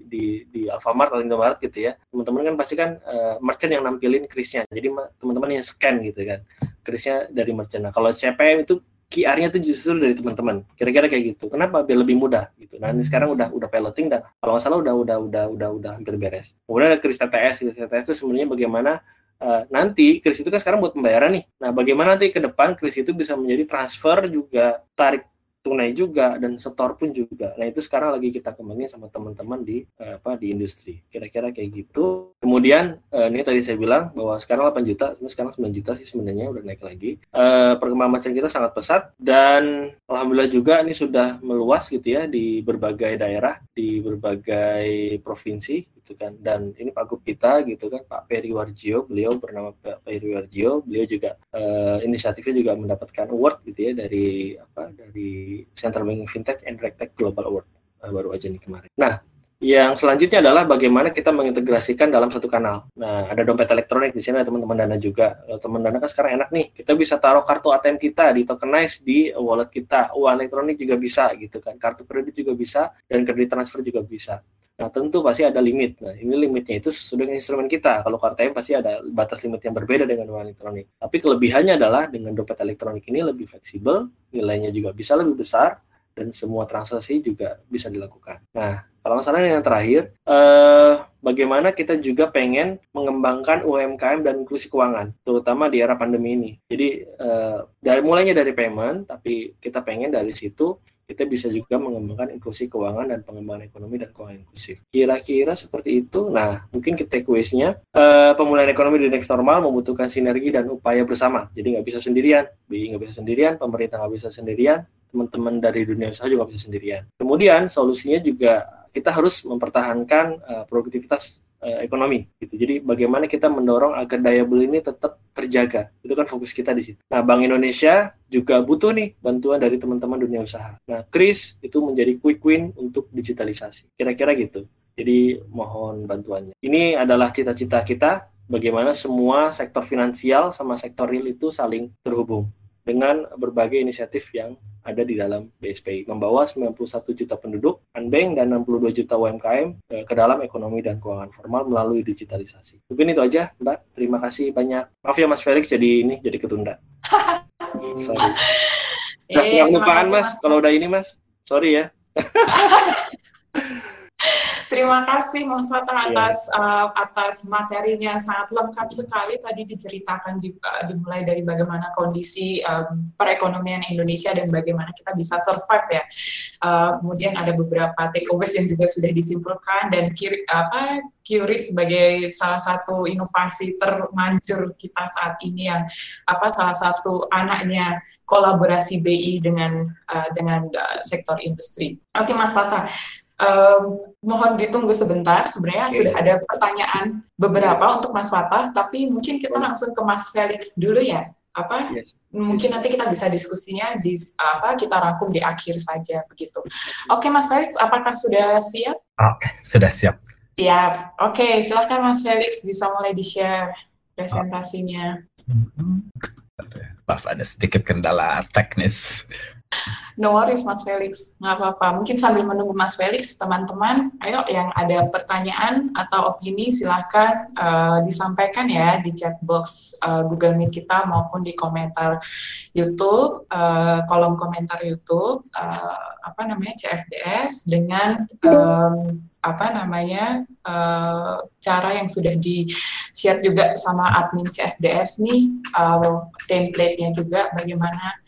di di Alfamart atau Indomaret gitu ya teman-teman kan pasti kan uh, merchant yang nampilin krisnya jadi teman-teman yang scan gitu kan krisnya dari merchant nah kalau CPM itu QR-nya itu justru dari teman-teman. Kira-kira kayak gitu. Kenapa? Biar lebih mudah gitu. Nah, ini sekarang udah udah piloting dan kalau nggak salah udah udah udah udah udah hampir beres. Kemudian ada kris TTS. Kris TTS itu sebenarnya bagaimana uh, nanti kris itu kan sekarang buat pembayaran nih. Nah, bagaimana nanti ke depan kris itu bisa menjadi transfer juga tarik tunai juga dan setor pun juga. Nah itu sekarang lagi kita kembangin sama teman-teman di uh, apa di industri. Kira-kira kayak gitu. Kemudian uh, ini tadi saya bilang bahwa sekarang 8 juta, sekarang 9 juta sih sebenarnya udah naik lagi. Uh, perkembangan macam kita sangat pesat dan alhamdulillah juga ini sudah meluas gitu ya di berbagai daerah, di berbagai provinsi gitu kan. Dan ini Pak Gub kita gitu kan, Pak Peri Warjio, beliau bernama Pak Peri Warjio, beliau juga uh, inisiatifnya juga mendapatkan award gitu ya dari apa dari Central Banking Fintech and RegTech Global Award uh, baru aja nih kemarin. Nah, yang selanjutnya adalah bagaimana kita mengintegrasikan dalam satu kanal. Nah, ada dompet elektronik di sini teman-teman Dana juga. Teman Dana kan sekarang enak nih, kita bisa taruh kartu ATM kita di tokenize di wallet kita. Uang elektronik juga bisa gitu kan. Kartu kredit juga bisa dan kredit transfer juga bisa. Nah, tentu pasti ada limit. Nah, ini limitnya itu sesuai dengan instrumen kita. Kalau kartu ATM pasti ada batas limit yang berbeda dengan uang elektronik. Tapi kelebihannya adalah dengan dompet elektronik ini lebih fleksibel, nilainya juga bisa lebih besar, dan semua transaksi juga bisa dilakukan. Nah, kalau masalah yang terakhir, eh, bagaimana kita juga pengen mengembangkan UMKM dan inklusi keuangan, terutama di era pandemi ini. Jadi, eh, dari mulainya dari payment, tapi kita pengen dari situ kita bisa juga mengembangkan inklusi keuangan dan pengembangan ekonomi dan keuangan inklusif. Kira-kira seperti itu. Nah, mungkin kita takeaways-nya, uh, pemulihan ekonomi di next normal membutuhkan sinergi dan upaya bersama. Jadi nggak bisa sendirian, BI nggak bisa sendirian, pemerintah nggak bisa sendirian, teman-teman dari dunia usaha juga bisa sendirian. Kemudian solusinya juga kita harus mempertahankan uh, produktivitas ekonomi gitu. Jadi bagaimana kita mendorong agar daya beli ini tetap terjaga. Itu kan fokus kita di situ. Nah, Bank Indonesia juga butuh nih bantuan dari teman-teman dunia usaha. Nah, Kris itu menjadi quick win untuk digitalisasi. Kira-kira gitu. Jadi mohon bantuannya. Ini adalah cita-cita kita bagaimana semua sektor finansial sama sektor real itu saling terhubung dengan berbagai inisiatif yang ada di dalam BSPI, membawa 91 juta penduduk, unbank, dan 62 juta UMKM ke dalam ekonomi dan keuangan formal melalui digitalisasi. Mungkin itu aja, Mbak. Terima kasih banyak. Maaf ya Mas Felix, jadi ini jadi ketunda. Sorry. Nah, eh, lupaan Mas, kalau udah ini Mas. Sorry ya. Terima kasih Mas Fatah atas yeah. uh, atas materinya sangat lengkap sekali tadi diceritakan di, uh, dimulai dari bagaimana kondisi um, perekonomian Indonesia dan bagaimana kita bisa survive ya. Uh, kemudian ada beberapa takeaways yang juga sudah disimpulkan dan kiri, apa QRIS sebagai salah satu inovasi termanjur kita saat ini yang apa salah satu anaknya kolaborasi BI dengan uh, dengan uh, sektor industri. Oke Mas Fatah, Um, mohon ditunggu sebentar. Sebenarnya okay. sudah ada pertanyaan beberapa untuk Mas Fatah, tapi mungkin kita langsung ke Mas Felix dulu ya. Apa? Yes. Mungkin nanti kita bisa diskusinya di apa kita rangkum di akhir saja begitu. Oke, okay, Mas Felix, apakah sudah siap? Oke, okay, sudah siap. Siap. Oke, okay, silahkan Mas Felix bisa mulai di-share presentasinya. Maaf, ada sedikit kendala teknis. No worries Mas Felix, nggak apa-apa. Mungkin sambil menunggu Mas Felix, teman-teman, ayo yang ada pertanyaan atau opini silahkan uh, disampaikan ya di chat box uh, Google Meet kita maupun di komentar YouTube, uh, kolom komentar YouTube, uh, apa namanya CFDS dengan um, apa namanya uh, cara yang sudah di share juga sama admin CFDS nih uh, template-nya juga bagaimana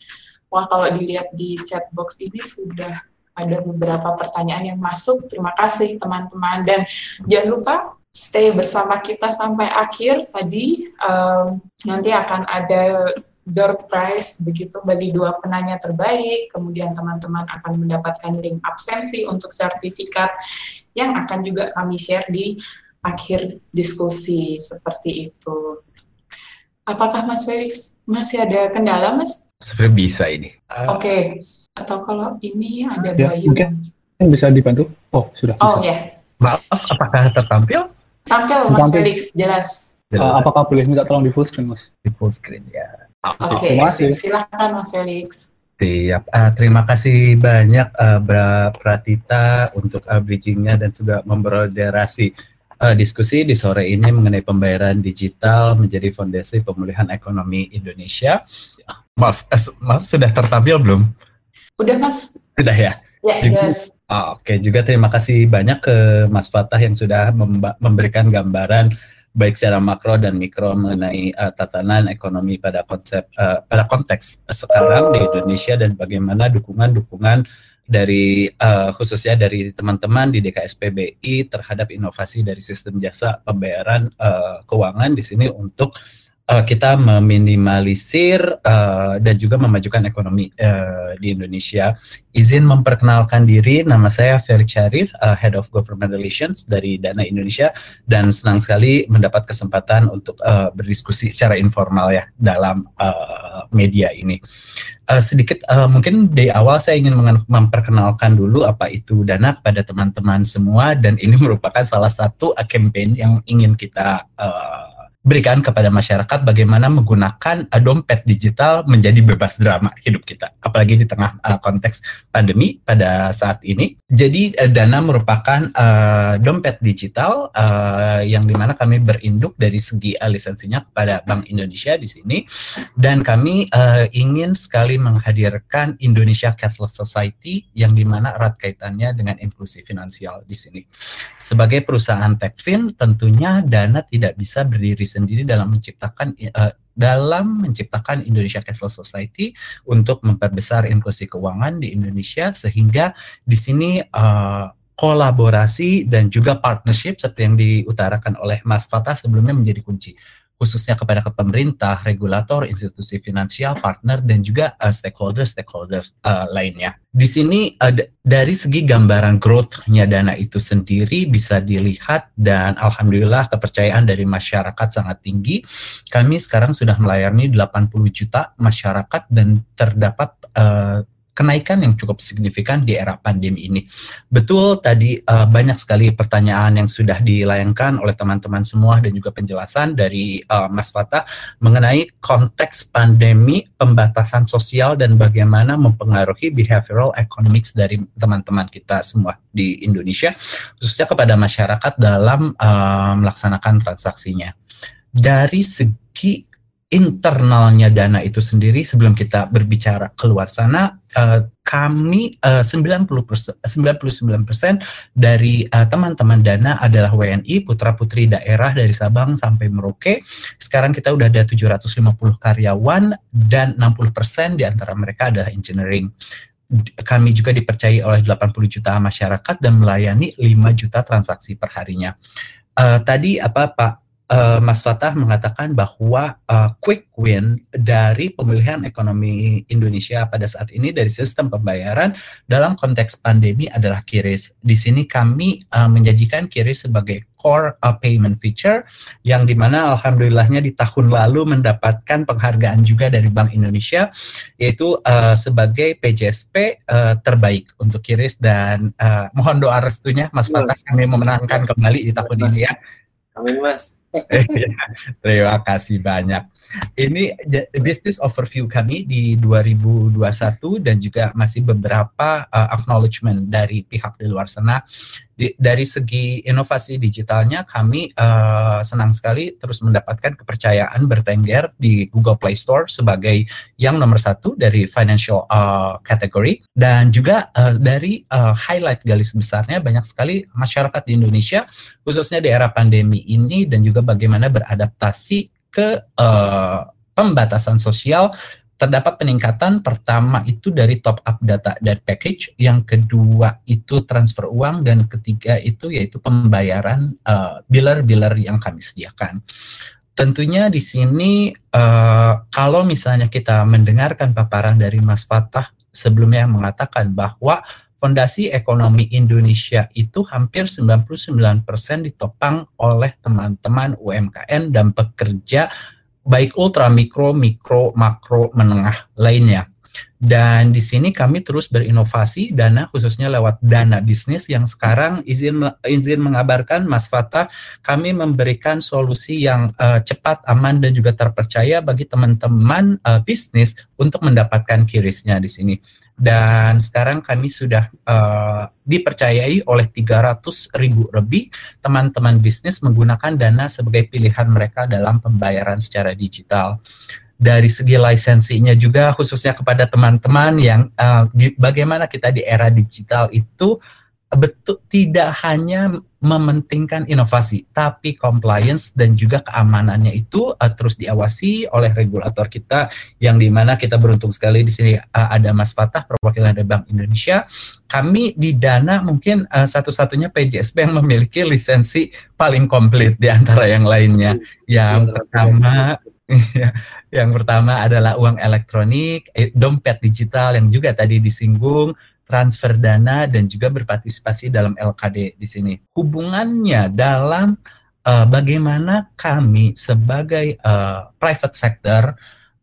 Wah, kalau dilihat di chat box ini sudah ada beberapa pertanyaan yang masuk. Terima kasih teman-teman dan jangan lupa stay bersama kita sampai akhir tadi. Um, nanti akan ada door prize begitu bagi dua penanya terbaik. Kemudian teman-teman akan mendapatkan link absensi untuk sertifikat yang akan juga kami share di akhir diskusi seperti itu. Apakah Mas Felix masih ada kendala, Mas? Sebenarnya bisa ini. Oke. Okay. Atau kalau ini ada ya, Bayu. Mungkin bisa dibantu. Oh, sudah Oh, bisa. ya. Maaf, apakah tertampil? Tampil Mas Tampil. Felix, jelas. Uh, apakah boleh minta tolong di full screen, Mas? di full screen ya? Oke, Terima kasih. silakan Mas Felix. Siap. Ah, terima kasih banyak uh, Bra Pratita untuk uh, bridgingnya dan juga membermoderasi uh, diskusi di sore ini mengenai pembayaran digital menjadi fondasi pemulihan ekonomi Indonesia. Maaf, eh, maaf sudah tertampil belum? Udah Mas? Sudah ya. Ya, Juga- jelas. Ah, Oke, juga terima kasih banyak ke Mas Fatah yang sudah memberikan gambaran baik secara makro dan mikro mengenai uh, tatanan ekonomi pada konsep uh, pada konteks sekarang di Indonesia dan bagaimana dukungan-dukungan dari uh, khususnya dari teman-teman di DKSPBI terhadap inovasi dari sistem jasa pembayaran uh, keuangan di sini untuk uh, kita meminimalisir uh, dan juga memajukan ekonomi uh, di Indonesia izin memperkenalkan diri. Nama saya Ferry Syarif, uh, Head of Government Relations dari Dana Indonesia, dan senang sekali mendapat kesempatan untuk uh, berdiskusi secara informal ya dalam uh, media ini. Uh, sedikit uh, mungkin di awal saya ingin memperkenalkan dulu apa itu Dana kepada teman-teman semua, dan ini merupakan salah satu campaign yang ingin kita uh, berikan kepada masyarakat bagaimana menggunakan uh, dompet digital menjadi bebas drama hidup kita, apalagi di tengah uh, konteks pandemi pada saat ini. Jadi uh, Dana merupakan uh, dompet digital uh, yang di mana kami berinduk dari segi uh, lisensinya kepada Bank Indonesia di sini, dan kami uh, ingin sekali menghadirkan Indonesia Cashless Society yang di mana erat kaitannya dengan inklusi finansial di sini. Sebagai perusahaan TechFin, tentunya Dana tidak bisa berdiri sendiri dalam menciptakan uh, dalam menciptakan Indonesia Cashless Society untuk memperbesar inklusi keuangan di Indonesia sehingga di sini uh, kolaborasi dan juga partnership seperti yang diutarakan oleh Mas Fatah sebelumnya menjadi kunci khususnya kepada ke pemerintah, regulator, institusi finansial, partner dan juga uh, stakeholder-stakeholder uh, lainnya. Di sini uh, dari segi gambaran growth-nya dana itu sendiri bisa dilihat dan alhamdulillah kepercayaan dari masyarakat sangat tinggi. Kami sekarang sudah melayani 80 juta masyarakat dan terdapat uh, kenaikan yang cukup signifikan di era pandemi ini. Betul tadi uh, banyak sekali pertanyaan yang sudah dilayangkan oleh teman-teman semua dan juga penjelasan dari uh, Mas Fatah mengenai konteks pandemi, pembatasan sosial dan bagaimana mempengaruhi behavioral economics dari teman-teman kita semua di Indonesia, khususnya kepada masyarakat dalam uh, melaksanakan transaksinya. Dari segi internalnya dana itu sendiri sebelum kita berbicara keluar sana uh, kami uh, 90 99% dari uh, teman-teman dana adalah WNI putra putri daerah dari Sabang sampai Merauke. Sekarang kita udah ada 750 karyawan dan 60% di antara mereka adalah engineering. Kami juga dipercayai oleh 80 juta masyarakat dan melayani 5 juta transaksi perharinya. Uh, tadi apa Pak uh, Mas Fatah mengatakan bahwa uh, quick win dari pemulihan ekonomi Indonesia pada saat ini dari sistem pembayaran dalam konteks pandemi adalah QRIS. Di sini kami uh, menjanjikan QRIS sebagai core uh, payment feature yang di mana alhamdulillahnya di tahun lalu mendapatkan penghargaan juga dari Bank Indonesia yaitu uh, sebagai PJSP uh, terbaik untuk QRIS dan uh, mohon doa restunya Mas Fatah kami memenangkan kembali di tahun ini ya. Amin Mas. Terima kasih banyak. Ini business overview kami di 2021 dan juga masih beberapa uh, acknowledgement dari pihak di luar sana. Di- dari segi inovasi digitalnya kami uh, senang sekali terus mendapatkan kepercayaan bertengger di Google Play Store sebagai yang nomor satu dari financial uh, category. Dan juga uh, dari uh, highlight garis besarnya banyak sekali masyarakat di Indonesia khususnya di era pandemi ini dan juga bagaimana beradaptasi ke uh, pembatasan sosial terdapat peningkatan pertama itu dari top up data dan package, yang kedua itu transfer uang dan ketiga itu yaitu pembayaran uh, biller-biller yang kami sediakan. Tentunya di sini uh, kalau misalnya kita mendengarkan paparan dari Mas Fatah sebelumnya yang mengatakan bahwa fondasi ekonomi Indonesia itu hampir 99% ditopang oleh teman-teman UMKM dan pekerja baik ultra mikro, mikro, makro, menengah lainnya. Dan di sini kami terus berinovasi dana khususnya lewat dana bisnis yang sekarang izin izin mengabarkan Mas Fatah kami memberikan solusi yang uh, cepat, aman dan juga terpercaya bagi teman-teman uh, bisnis untuk mendapatkan kirisnya di sini dan sekarang kami sudah uh, dipercayai oleh 300 ribu lebih teman-teman bisnis menggunakan dana sebagai pilihan mereka dalam pembayaran secara digital. Dari segi lisensinya juga khususnya kepada teman-teman yang uh, bagaimana kita di era digital itu betul tidak hanya mementingkan inovasi, tapi compliance dan juga keamanannya itu uh, terus diawasi oleh regulator kita yang di mana kita beruntung sekali di sini uh, ada Mas Fatah perwakilan dari Bank Indonesia. Kami di Dana mungkin uh, satu-satunya PJSB yang memiliki lisensi paling komplit di antara yang lainnya. Yang pertama yang pertama adalah uang elektronik, eh, dompet digital yang juga tadi disinggung, transfer dana dan juga berpartisipasi dalam LKD di sini. Hubungannya dalam uh, bagaimana kami sebagai uh, private sector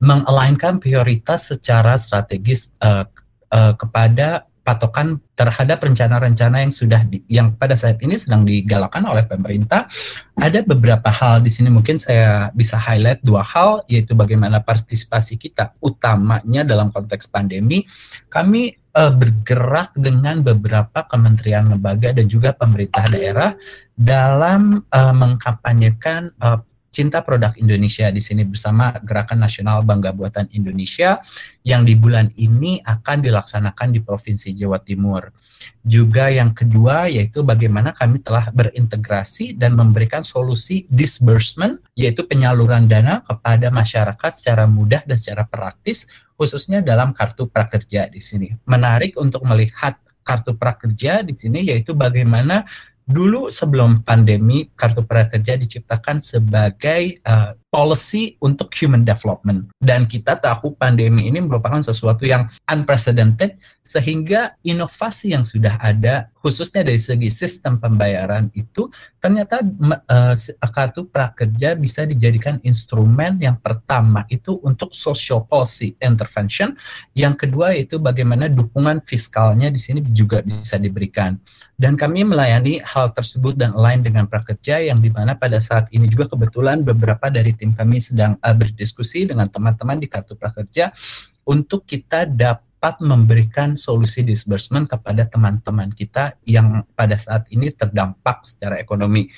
mengalignkan prioritas secara strategis uh, uh, kepada patokan terhadap rencana-rencana yang sudah di, yang pada saat ini sedang digalakan oleh pemerintah. Ada beberapa hal di sini mungkin saya bisa highlight dua hal yaitu bagaimana partisipasi kita utamanya dalam konteks pandemi. Kami uh, bergerak dengan beberapa kementerian lembaga dan juga pemerintah daerah dalam uh, mengkampanyekan uh, Cinta Produk Indonesia di sini bersama Gerakan Nasional Bangga Buatan Indonesia yang di bulan ini akan dilaksanakan di Provinsi Jawa Timur. Juga yang kedua yaitu bagaimana kami telah berintegrasi dan memberikan solusi disbursement yaitu penyaluran dana kepada masyarakat secara mudah dan secara praktis khususnya dalam kartu prakerja di sini. Menarik untuk melihat kartu prakerja di sini yaitu bagaimana dulu sebelum pandemi kartu prakerja diciptakan sebagai uh, policy untuk human development. Dan kita tahu pandemi ini merupakan sesuatu yang unprecedented sehingga inovasi yang sudah ada khususnya dari segi sistem pembayaran itu ternyata uh, kartu prakerja bisa dijadikan instrumen yang pertama itu untuk social policy intervention, yang kedua yaitu bagaimana dukungan fiskalnya di sini juga bisa diberikan. Dan kami melayani hal tersebut dan lain dengan prakerja yang di mana pada saat ini juga kebetulan beberapa dari tim kami sedang uh, berdiskusi dengan teman-teman di Kartu Prakerja untuk kita dapat memberikan solusi disbursement kepada teman-teman kita yang pada saat ini terdampak secara ekonomi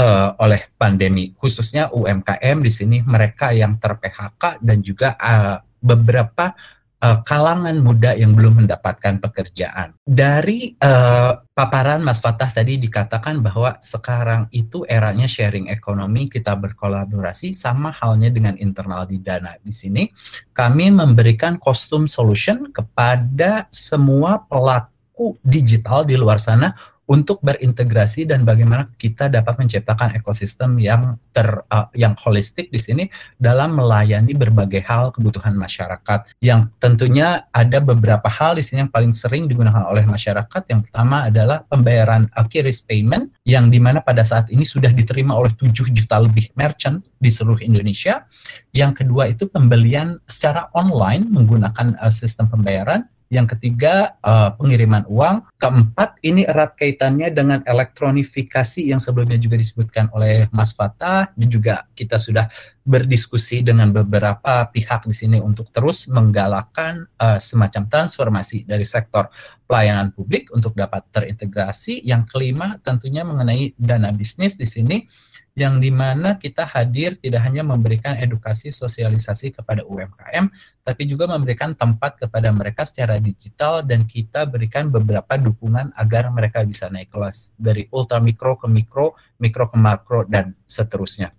uh, oleh pandemi, khususnya UMKM di sini mereka yang ter-PHK dan juga uh, beberapa uh, kalangan muda yang belum mendapatkan pekerjaan. Dari uh, paparan Mas Fatah tadi dikatakan bahwa sekarang itu eranya sharing ekonomi, kita berkolaborasi sama halnya dengan internal di Dana. Di sini kami memberikan kostum solution kepada semua pelaku digital di luar sana untuk berintegrasi dan bagaimana kita dapat menciptakan ekosistem yang ter uh, yang holistik di sini dalam melayani berbagai hal kebutuhan masyarakat. Yang tentunya ada beberapa hal di sini yang paling sering digunakan oleh masyarakat. Yang pertama adalah pembayaran akiris payment yang di mana pada saat ini sudah diterima oleh 7 juta lebih merchant di seluruh Indonesia. Yang kedua itu pembelian secara online menggunakan uh, sistem pembayaran yang ketiga, uh, pengiriman uang. Keempat, ini erat kaitannya dengan elektronifikasi yang sebelumnya juga disebutkan oleh Mas Fatah dan juga kita sudah berdiskusi dengan beberapa pihak di sini untuk terus menggalakkan uh, semacam transformasi dari sektor pelayanan publik untuk dapat terintegrasi. Yang kelima, tentunya mengenai dana bisnis di sini yang di mana kita hadir tidak hanya memberikan edukasi sosialisasi kepada UMKM, tapi juga memberikan tempat kepada mereka secara digital dan kita berikan beberapa dukungan agar mereka bisa naik kelas dari ultra mikro ke mikro, mikro ke makro dan seterusnya.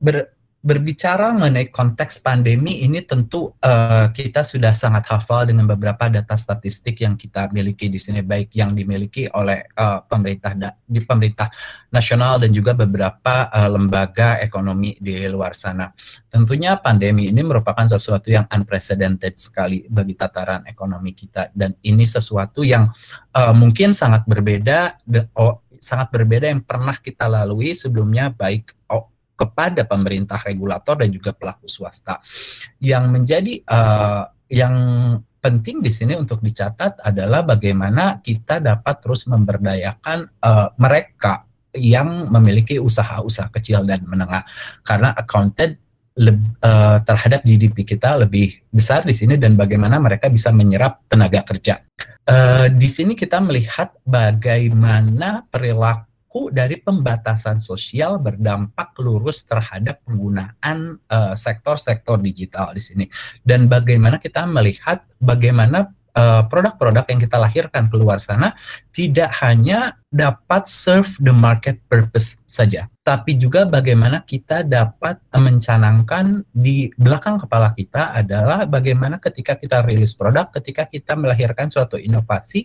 Ber, berbicara mengenai konteks pandemi ini tentu uh, kita sudah sangat hafal dengan beberapa data statistik yang kita miliki di sini baik yang dimiliki oleh uh, pemerintah di pemerintah nasional dan juga beberapa uh, lembaga ekonomi di luar sana. Tentunya pandemi ini merupakan sesuatu yang unprecedented sekali bagi tataran ekonomi kita dan ini sesuatu yang uh, mungkin sangat berbeda de, oh, sangat berbeda yang pernah kita lalui sebelumnya baik kepada pemerintah regulator dan juga pelaku swasta. Yang menjadi uh, yang penting di sini untuk dicatat adalah bagaimana kita dapat terus memberdayakan uh, mereka yang memiliki usaha-usaha kecil dan menengah karena accounted uh, terhadap GDP kita lebih besar di sini dan bagaimana mereka bisa menyerap tenaga kerja. Uh, di sini kita melihat bagaimana perilaku dari pembatasan sosial berdampak lurus terhadap penggunaan eh, sektor-sektor uh, digital di sini. Dan bagaimana kita melihat bagaimana eh, produk-produk uh, yang kita lahirkan keluar sana tidak hanya dapat serve the market purpose saja, tapi juga bagaimana kita dapat mencanangkan di belakang kepala kita adalah bagaimana ketika kita rilis produk, ketika kita melahirkan suatu inovasi,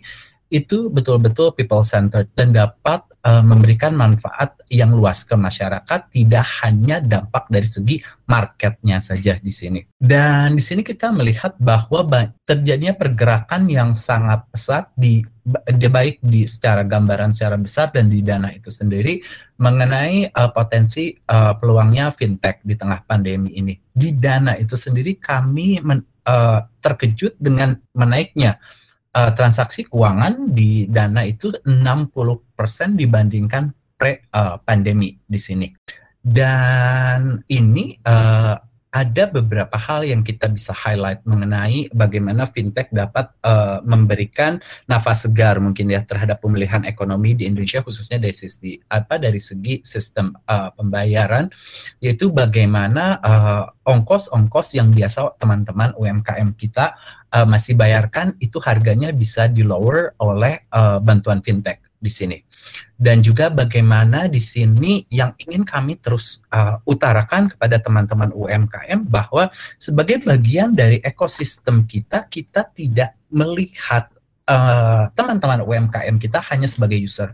itu betul-betul people centered dan dapat uh, memberikan manfaat yang luas ke masyarakat tidak hanya dampak dari segi marketnya saja di sini. Dan di sini kita melihat bahwa terjadinya pergerakan yang sangat pesat di, di baik di secara gambaran secara besar dan di dana itu sendiri mengenai uh, potensi uh, peluangnya fintech di tengah pandemi ini. Di dana itu sendiri kami men, uh, terkejut dengan menaiknya uh, transaksi keuangan di Dana itu 60% dibandingkan pre uh, pandemi di sini. Dan ini uh, ada beberapa hal yang kita bisa highlight mengenai bagaimana fintech dapat uh, memberikan nafas segar mungkin ya terhadap pemulihan ekonomi di Indonesia khususnya dari sisi apa dari segi sistem uh, pembayaran yaitu bagaimana ongkos-ongkos uh, yang biasa teman-teman UMKM kita uh, masih bayarkan itu harganya bisa di lower oleh uh, bantuan fintech di sini. Dan juga bagaimana di sini yang ingin kami terus uh, utarakan kepada teman-teman UMKM bahwa sebagai bagian dari ekosistem kita, kita tidak melihat teman-teman uh, UMKM kita hanya sebagai user,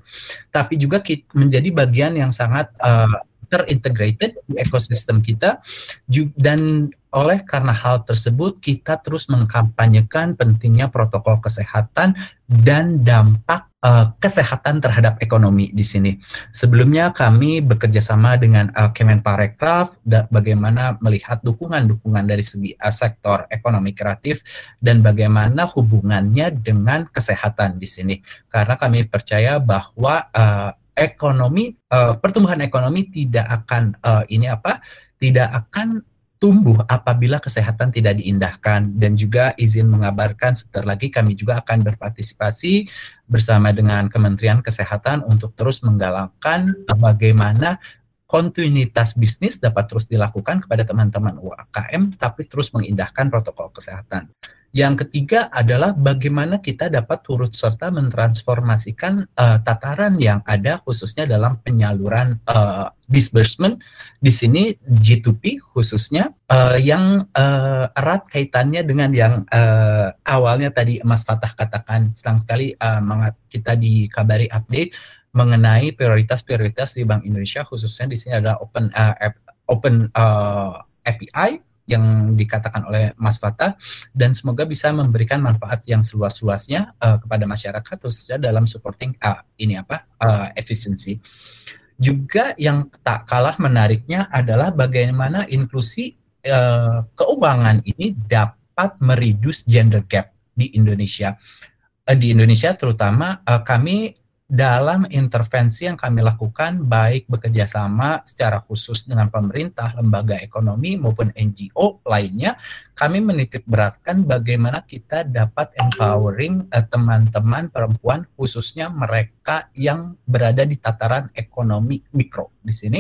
tapi juga kita menjadi bagian yang sangat uh, terintegrated di ekosistem kita dan oleh karena hal tersebut, kita terus mengkampanyekan pentingnya protokol kesehatan dan dampak uh, kesehatan terhadap ekonomi di sini. Sebelumnya kami bekerja sama dengan uh, Kemenparekraf bagaimana melihat dukungan-dukungan dari segi uh, sektor ekonomi kreatif dan bagaimana hubungannya dengan kesehatan di sini. Karena kami percaya bahwa uh, ekonomi uh, pertumbuhan ekonomi tidak akan uh, ini apa? tidak akan tumbuh apabila kesehatan tidak diindahkan dan juga izin mengabarkan sebentar lagi kami juga akan berpartisipasi bersama dengan Kementerian Kesehatan untuk terus menggalakkan bagaimana kontinuitas bisnis dapat terus dilakukan kepada teman-teman UMKM tapi terus mengindahkan protokol kesehatan. Yang ketiga adalah bagaimana kita dapat turut serta mentransformasikan uh, tataran yang ada khususnya dalam penyaluran uh, disbursement. Di sini G2P khususnya uh, yang uh, erat kaitannya dengan yang uh, awalnya tadi Mas Fatah katakan. Senang sekali uh, kita dikabari update mengenai prioritas-prioritas di Bank Indonesia. Khususnya di sini ada open uh, open uh, API yang dikatakan oleh Mas Fatah dan semoga bisa memberikan manfaat yang seluas-luasnya uh, kepada masyarakat khususnya dalam supporting uh, ini apa uh, efisiensi. Juga yang tak kalah menariknya adalah bagaimana inklusi uh, keuangan ini dapat mereduce gender gap di Indonesia. Uh, di Indonesia terutama uh, kami dalam intervensi yang kami lakukan baik bekerja sama secara khusus dengan pemerintah, lembaga ekonomi maupun NGO lainnya, kami menitik beratkan bagaimana kita dapat empowering eh, teman-teman uh, perempuan khususnya mereka yang berada di tataran ekonomi mikro di sini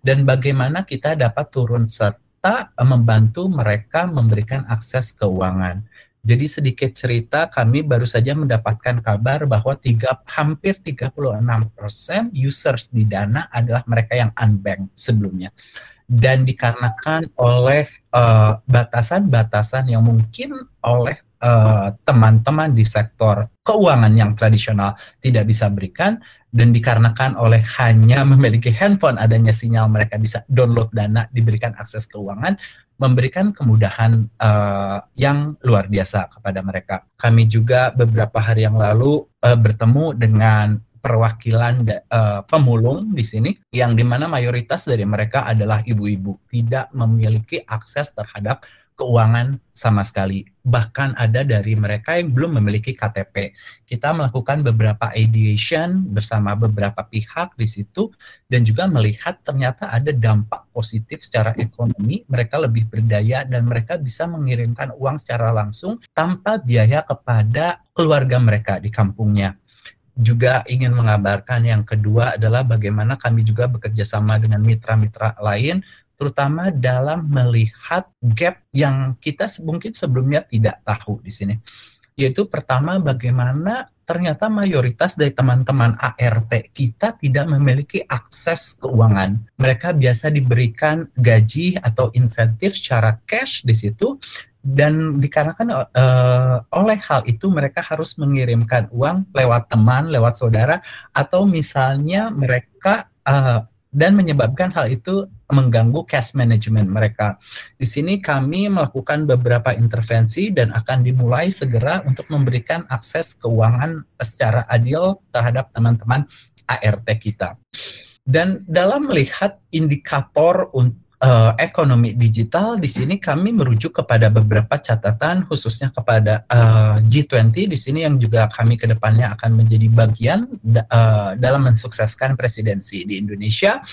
dan bagaimana kita dapat turun serta uh, membantu mereka memberikan akses keuangan. Jadi sedikit cerita, kami baru saja mendapatkan kabar bahwa tiga, hampir 36% users di Dana adalah mereka yang unbanked sebelumnya. dan dikarenakan oleh eh, batasan-batasan uh, yang mungkin oleh eh, teman-teman uh, di sektor keuangan yang tradisional tidak bisa berikan dan dikarenakan oleh hanya memiliki handphone adanya sinyal mereka bisa download dana diberikan akses keuangan memberikan kemudahan uh, yang luar biasa kepada mereka. Kami juga beberapa hari yang lalu uh, bertemu dengan perwakilan uh, pemulung di sini yang di mana mayoritas dari mereka adalah ibu-ibu tidak memiliki akses terhadap keuangan sama sekali. Bahkan ada dari mereka yang belum memiliki KTP. Kita melakukan beberapa ideation bersama beberapa pihak di situ dan juga melihat ternyata ada dampak positif secara ekonomi. Mereka lebih berdaya dan mereka bisa mengirimkan uang secara langsung tanpa biaya kepada keluarga mereka di kampungnya juga ingin mengabarkan yang kedua adalah bagaimana kami juga bekerja sama dengan mitra-mitra lain terutama dalam melihat gap yang kita mungkin sebelumnya tidak tahu di sini. Yaitu pertama bagaimana ternyata mayoritas dari teman-teman ART kita tidak memiliki akses keuangan. Mereka biasa diberikan gaji atau insentif secara cash di situ dan dikarenakan uh, oleh hal itu mereka harus mengirimkan uang lewat teman, lewat saudara atau misalnya mereka uh, dan menyebabkan hal itu mengganggu cash management mereka. Di sini kami melakukan beberapa intervensi dan akan dimulai segera untuk memberikan akses keuangan secara adil terhadap teman-teman ART kita. Dan dalam melihat indikator untuk uh, ekonomi digital di sini kami merujuk kepada beberapa catatan khususnya kepada uh, G20 di sini yang juga kami ke depannya akan menjadi bagian uh, dalam mensukseskan presidensi di Indonesia.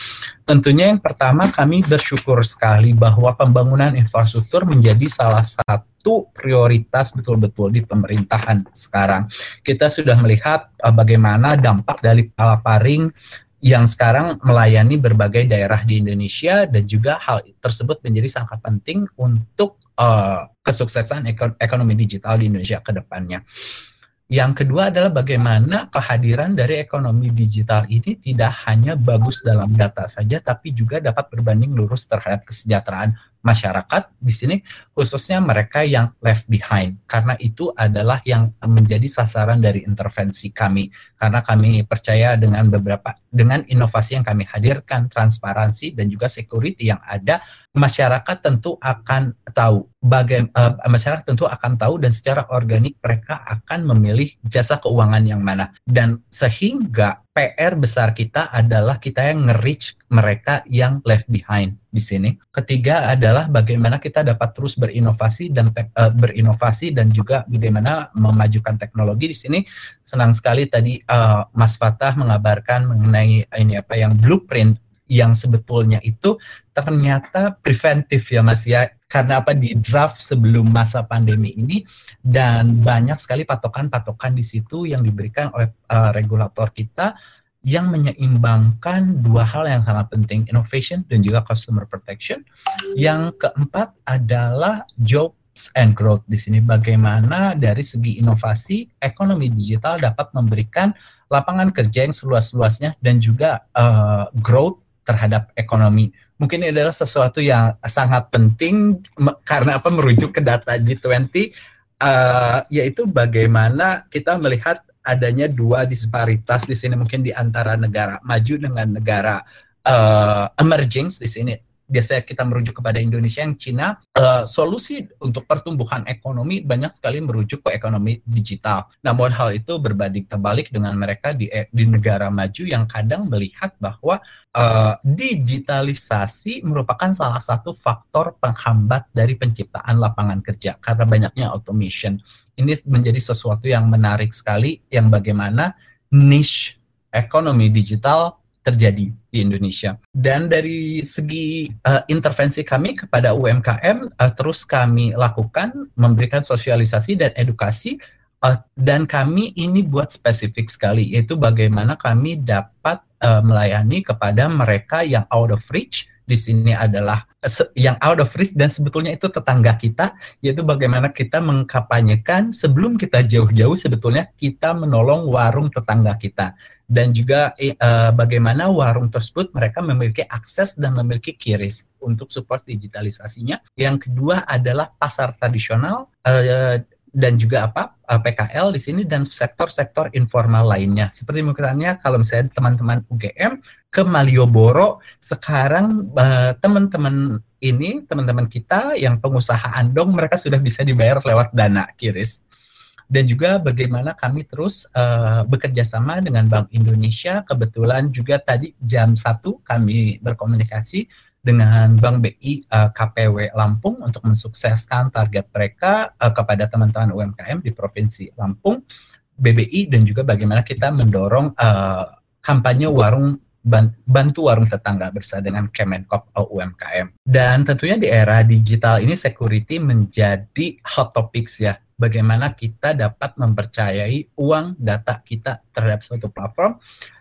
Tentunya yang pertama kami bersyukur sekali bahwa pembangunan infrastruktur menjadi salah satu prioritas betul-betul di pemerintahan sekarang. Kita sudah melihat bagaimana dampak dari palaparing yang sekarang melayani berbagai daerah di Indonesia dan juga hal tersebut menjadi sangat penting untuk uh, kesuksesan ekonomi digital di Indonesia ke depannya. Yang kedua adalah bagaimana kehadiran dari ekonomi digital ini tidak hanya bagus dalam data saja, tapi juga dapat berbanding lurus terhadap kesejahteraan masyarakat di sini khususnya mereka yang left behind. Karena itu adalah yang menjadi sasaran dari intervensi kami. Karena kami percaya dengan beberapa dengan inovasi yang kami hadirkan transparansi dan juga security yang ada masyarakat tentu akan tahu bagaimana eh, masyarakat tentu akan tahu dan secara organik mereka akan memilih jasa keuangan yang mana. Dan sehingga PR besar kita adalah kita yang nge-reach mereka yang left behind di sini. Ketiga adalah bagaimana kita dapat terus berinovasi dan uh, berinovasi dan juga bagaimana memajukan teknologi di sini. Senang sekali tadi uh, Mas Fatah mengabarkan mengenai ini apa yang blueprint yang sebetulnya itu ternyata preventif ya Mas ya. Karena apa? Di draft sebelum masa pandemi ini dan banyak sekali patokan-patokan di situ yang diberikan oleh uh, regulator kita yang menyeimbangkan dua hal yang sangat penting, innovation dan juga customer protection. Yang keempat adalah jobs and growth di sini. Bagaimana dari segi inovasi ekonomi digital dapat memberikan lapangan kerja yang seluas-luasnya dan juga uh, growth terhadap ekonomi. Mungkin ini adalah sesuatu yang sangat penting karena apa merujuk ke data G20 uh, yaitu bagaimana kita melihat adanya dua disparitas di sini mungkin di antara negara maju dengan negara uh, emerging di sini biasanya kita merujuk kepada Indonesia yang Cina uh, solusi untuk pertumbuhan ekonomi banyak sekali merujuk ke ekonomi digital. Namun hal itu berbanding terbalik dengan mereka di eh, di negara maju yang kadang melihat bahwa uh, digitalisasi merupakan salah satu faktor penghambat dari penciptaan lapangan kerja karena banyaknya automation. Ini menjadi sesuatu yang menarik sekali yang bagaimana niche ekonomi digital terjadi di Indonesia. Dan dari segi uh, intervensi kami kepada UMKM uh, terus kami lakukan memberikan sosialisasi dan edukasi uh, dan kami ini buat spesifik sekali yaitu bagaimana kami dapat uh, melayani kepada mereka yang out of reach di sini adalah yang out of risk dan sebetulnya itu tetangga kita yaitu bagaimana kita mengkapanyekan sebelum kita jauh-jauh sebetulnya kita menolong warung tetangga kita dan juga uh, bagaimana warung tersebut mereka memiliki akses dan memiliki kiris untuk support digitalisasinya. Yang kedua adalah pasar tradisional uh, dan juga apa uh, PKL di sini dan sektor-sektor informal lainnya. Seperti misalnya kalau misalnya teman-teman UGM ke Malioboro sekarang uh, teman-teman ini teman-teman kita yang pengusaha andong mereka sudah bisa dibayar lewat dana kiris dan juga bagaimana kami terus uh, bekerja sama dengan Bank Indonesia. Kebetulan juga tadi jam satu kami berkomunikasi dengan Bank BI uh, eh, KPW Lampung untuk mensukseskan target mereka uh, kepada teman-teman UMKM di Provinsi Lampung, BBI dan juga bagaimana kita mendorong uh, kampanye warung bantu warung tetangga bersama dengan Kemenkop UMKM. Dan tentunya di era digital ini security menjadi hot topics ya bagaimana kita dapat mempercayai uang data kita terhadap suatu platform.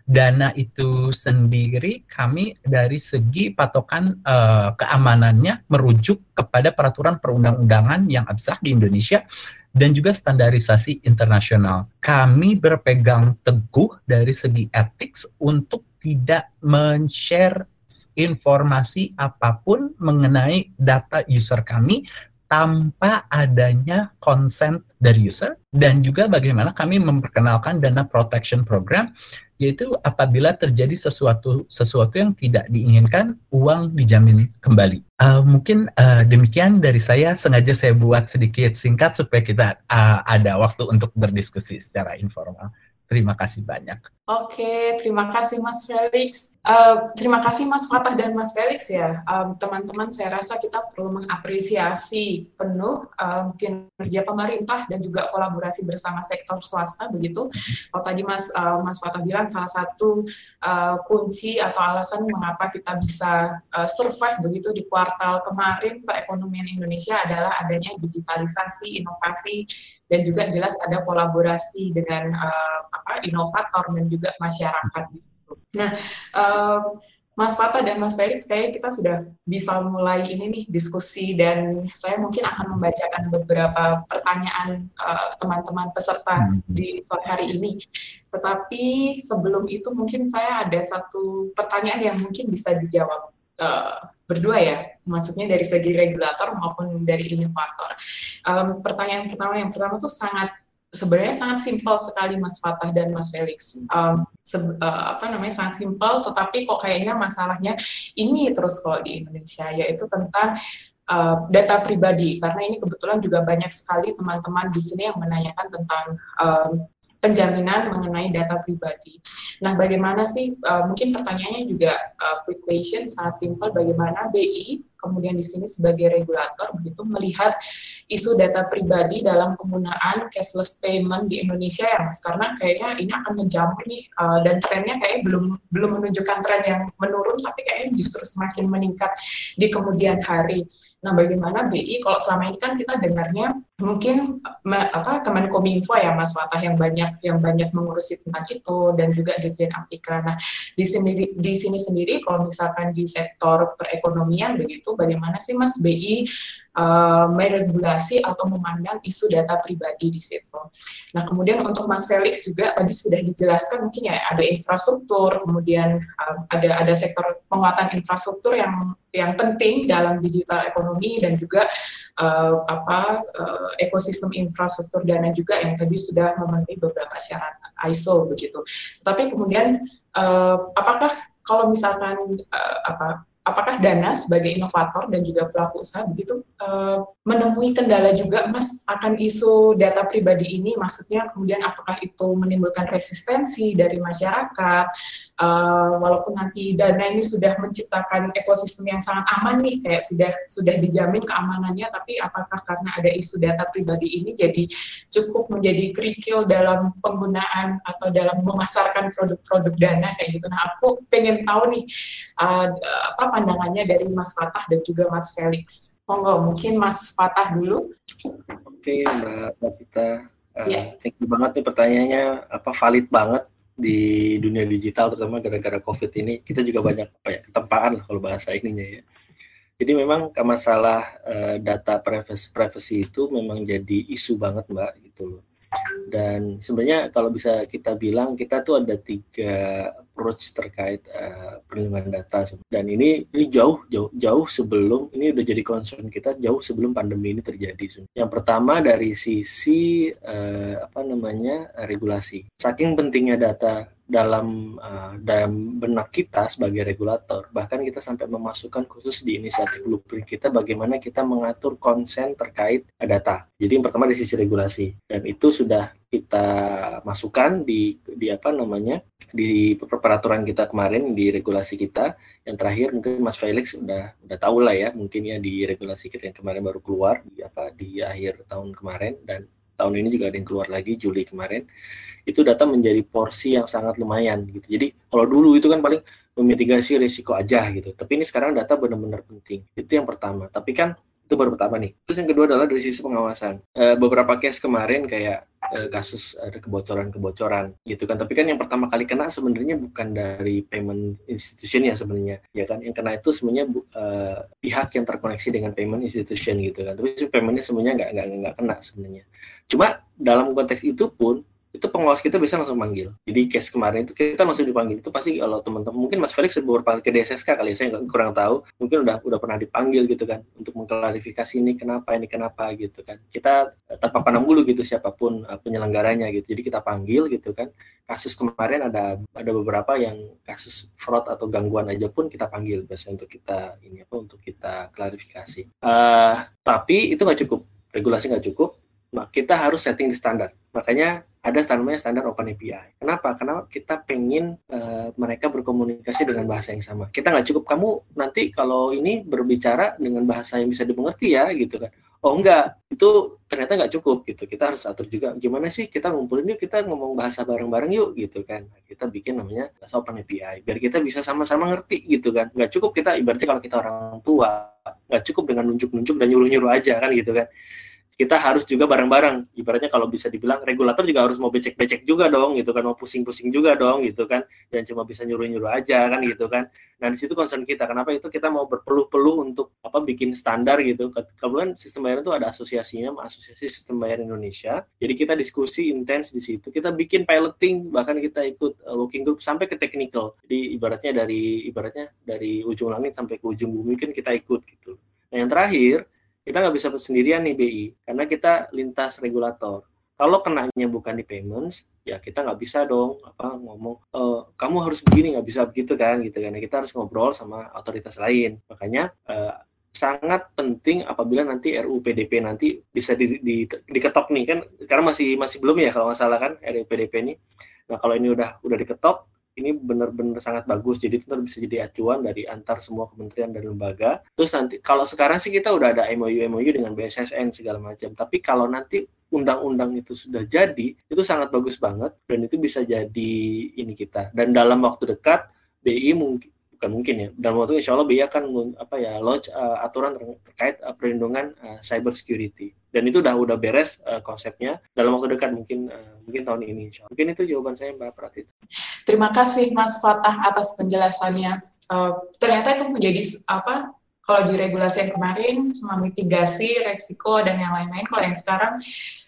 Dana itu sendiri kami dari segi patokan uh, keamanannya merujuk kepada peraturan perundang-undangan yang abstrak di Indonesia dan juga standarisasi internasional. Kami berpegang teguh dari segi etik untuk tidak men-share informasi apa pun mengenai data user kami tanpa adanya consent dari user dan juga bagaimana kami memperkenalkan dana protection program yaitu apabila terjadi sesuatu sesuatu yang tidak diinginkan uang dijamin kembali. Uh, mungkin uh, demikian dari saya sengaja saya buat sedikit singkat supaya kita uh, ada waktu untuk berdiskusi secara informal. Terima kasih banyak. Oke, terima kasih Mas Felix. Uh, terima kasih Mas Fatah dan Mas Felix ya. Teman-teman, um, saya rasa kita perlu mengapresiasi penuh um, kinerja pemerintah dan juga kolaborasi bersama sektor swasta begitu. Kalau tadi Mas uh, Mas Fatah bilang salah satu uh, kunci atau alasan mengapa kita bisa uh, survive begitu di kuartal kemarin perekonomian Indonesia adalah adanya digitalisasi, inovasi dan juga jelas ada kolaborasi dengan uh, apa inovator dan juga masyarakat di situ. Nah, uh, Mas Fata dan Mas Felix, kayaknya kita sudah bisa mulai ini nih diskusi dan saya mungkin akan membacakan beberapa pertanyaan uh, teman-teman peserta hmm. di sore hari ini. Tetapi sebelum itu mungkin saya ada satu pertanyaan yang mungkin bisa dijawab uh, berdua ya, maksudnya dari segi regulator maupun dari inovator. Um, pertanyaan pertama yang pertama tuh sangat sebenarnya sangat simpel sekali Mas Fatah dan Mas Felix. Um, se uh, apa namanya sangat simpel, tetapi kok kayaknya masalahnya ini terus kalau di Indonesia yaitu tentang uh, data pribadi karena ini kebetulan juga banyak sekali teman-teman di sini yang menanyakan tentang um, penjaminan mengenai data pribadi. Nah, bagaimana sih, uh, mungkin pertanyaannya juga uh, question, sangat simpel, bagaimana BI kemudian di sini sebagai regulator begitu melihat isu data pribadi dalam penggunaan cashless payment di Indonesia ya mas karena kayaknya ini akan menjamur nih uh, dan trennya kayak belum belum menunjukkan tren yang menurun tapi kayaknya justru semakin meningkat di kemudian hari. Nah bagaimana BI kalau selama ini kan kita dengarnya mungkin apa Kemenkominfo ya Mas Watah yang banyak yang banyak mengurusi tentang itu dan juga Dirjen Aptika. Nah di sini di sini sendiri kalau misalkan di sektor perekonomian begitu bagaimana sih Mas BI uh, meregulasi atau memandang isu data pribadi di situ. Nah kemudian untuk Mas Felix juga tadi sudah dijelaskan mungkin ya ada infrastruktur kemudian um, ada ada sektor penguatan infrastruktur yang yang penting dalam digital ekonomi dan juga uh, apa uh, ekosistem infrastruktur dana juga yang tadi sudah memenuhi beberapa syarat ISO begitu. Tapi kemudian uh, apakah kalau misalkan uh, apa apakah Dana sebagai inovator dan juga pelaku usaha begitu uh, menemui kendala juga Mas akan isu data pribadi ini maksudnya kemudian apakah itu menimbulkan resistensi dari masyarakat uh, walaupun nanti Dana ini sudah menciptakan ekosistem yang sangat aman nih kayak sudah sudah dijamin keamanannya tapi apakah karena ada isu data pribadi ini jadi cukup menjadi kerikil dalam penggunaan atau dalam memasarkan produk-produk Dana kayak gitu nah aku pengen tahu nih uh, apa pandangannya dari Mas Fatah dan juga Mas Felix. Monggo, mungkin Mas Fatah dulu. Oke, Mbak Pavita. Uh, yeah. Thank you banget nih pertanyaannya, apa valid banget di dunia digital terutama gara-gara covid ini kita juga banyak apa ya ketempaan lah kalau bahasa ininya ya. Jadi memang masalah uh, data privacy, privacy itu memang jadi isu banget mbak gitu loh dan sebenarnya kalau bisa kita bilang kita tuh ada tiga approach terkait uh, perlindungan data dan ini ini jauh jauh jauh sebelum ini udah jadi concern kita jauh sebelum pandemi ini terjadi. Yang pertama dari sisi uh, apa namanya regulasi. Saking pentingnya data dalam uh, dalam benak kita sebagai regulator. Bahkan kita sampai memasukkan khusus di inisiatif blueprint kita bagaimana kita mengatur konsen terkait data. Jadi yang pertama dari sisi regulasi. Dan itu sudah kita masukkan di di apa namanya di peraturan kita kemarin di regulasi kita. Yang terakhir mungkin Mas Felix udah udah tahu lah ya mungkin ya di regulasi kita yang kemarin baru keluar di apa di akhir tahun kemarin. Dan tahun ini juga ada yang keluar lagi Juli kemarin itu data menjadi porsi yang sangat lumayan gitu. Jadi kalau dulu itu kan paling memitigasi risiko aja gitu. Tapi ini sekarang data benar-benar penting. Itu yang pertama. Tapi kan itu baru pertama nih. Terus yang kedua adalah dari sisi pengawasan. E, beberapa case kemarin kayak e, kasus ada kebocoran-kebocoran gitu kan. Tapi kan yang pertama kali kena sebenarnya bukan dari payment institution ya sebenarnya, ya kan. Yang kena itu sebenarnya e, pihak yang terkoneksi dengan payment institution gitu kan. Tapi paymentnya sebenarnya nggak nggak nggak kena sebenarnya. Cuma dalam konteks itu pun itu pengawas kita bisa langsung manggil. Jadi case kemarin itu kita langsung dipanggil. Itu pasti kalau teman-teman mungkin Mas Felix beberapa kali ke DSSK kali ya, saya kurang tahu. Mungkin udah udah pernah dipanggil gitu kan untuk mengklarifikasi ini kenapa ini kenapa gitu kan. Kita tanpa pandang bulu gitu siapa pun uh, penyelenggaranya gitu. Jadi kita panggil gitu kan. Kasus kemarin ada ada beberapa yang kasus fraud atau gangguan aja pun kita panggil biasanya untuk kita ini apa untuk kita klarifikasi. Uh, tapi itu nggak cukup regulasi nggak cukup kita harus setting di standar. Makanya ada namanya standar Open API. Kenapa? Karena kita pengen uh, mereka berkomunikasi dengan bahasa yang sama. Kita nggak cukup kamu nanti kalau ini berbicara dengan bahasa yang bisa dimengerti ya, gitu kan. Oh enggak, itu ternyata nggak cukup gitu. Kita harus atur juga gimana sih kita ngumpulin yuk, kita ngomong bahasa bareng-bareng yuk gitu kan. Nah, kita bikin namanya bahasa Open API biar kita bisa sama-sama ngerti gitu kan. Nggak cukup kita ibaratnya kalau kita orang tua nggak cukup dengan nunjuk-nunjuk dan nyuruh-nyuruh aja kan gitu kan kita harus juga bareng-bareng. Ibaratnya kalau bisa dibilang regulator juga harus mau becek-becek juga dong gitu kan, mau pusing-pusing juga dong gitu kan, dan cuma bisa nyuruh-nyuruh aja kan gitu kan. Nah di situ concern kita, kenapa itu kita mau berpeluh-peluh untuk apa bikin standar gitu. Kebetulan sistem bayaran itu ada asosiasinya, asosiasi sistem bayar Indonesia. Jadi kita diskusi intens di situ, kita bikin piloting, bahkan kita ikut uh, working group sampai ke technical. Jadi ibaratnya dari ibaratnya dari ujung langit sampai ke ujung bumi kan kita ikut gitu. Nah yang terakhir kita nggak bisa sendirian nih BI karena kita lintas regulator. Kalau kenanya bukan di payments ya kita nggak bisa dong apa ngomong e, kamu harus begini nggak bisa begitu kan gitu kan. Kita harus ngobrol sama otoritas lain. Makanya eh, sangat penting apabila nanti RUU PDP nanti bisa di, di, diketok nih kan. Karena masih masih belum ya kalau nggak salah kan RUU PDP ini. Nah kalau ini udah udah diketok ini benar-benar sangat bagus. Jadi itu bisa jadi acuan dari antar semua kementerian dan lembaga. Terus nanti kalau sekarang sih kita udah ada MOU MOU dengan BSSN segala macam. Tapi kalau nanti undang-undang itu sudah jadi itu sangat bagus banget. Dan itu bisa jadi ini kita. Dan dalam waktu dekat BI mungkin bukan mungkin ya. Dalam waktu insya Allah BI akan apa ya launch uh, aturan terkait uh, perlindungan uh, cyber security. Dan itu udah udah beres uh, konsepnya dalam waktu dekat mungkin uh, mungkin tahun ini insya Allah. mungkin itu jawaban saya Mbak Pratita terima kasih Mas Fatah atas penjelasannya. Uh, ternyata itu menjadi apa kalau di regulasi yang kemarin cuma mitigasi resiko dan yang lain-lain. Kalau yang sekarang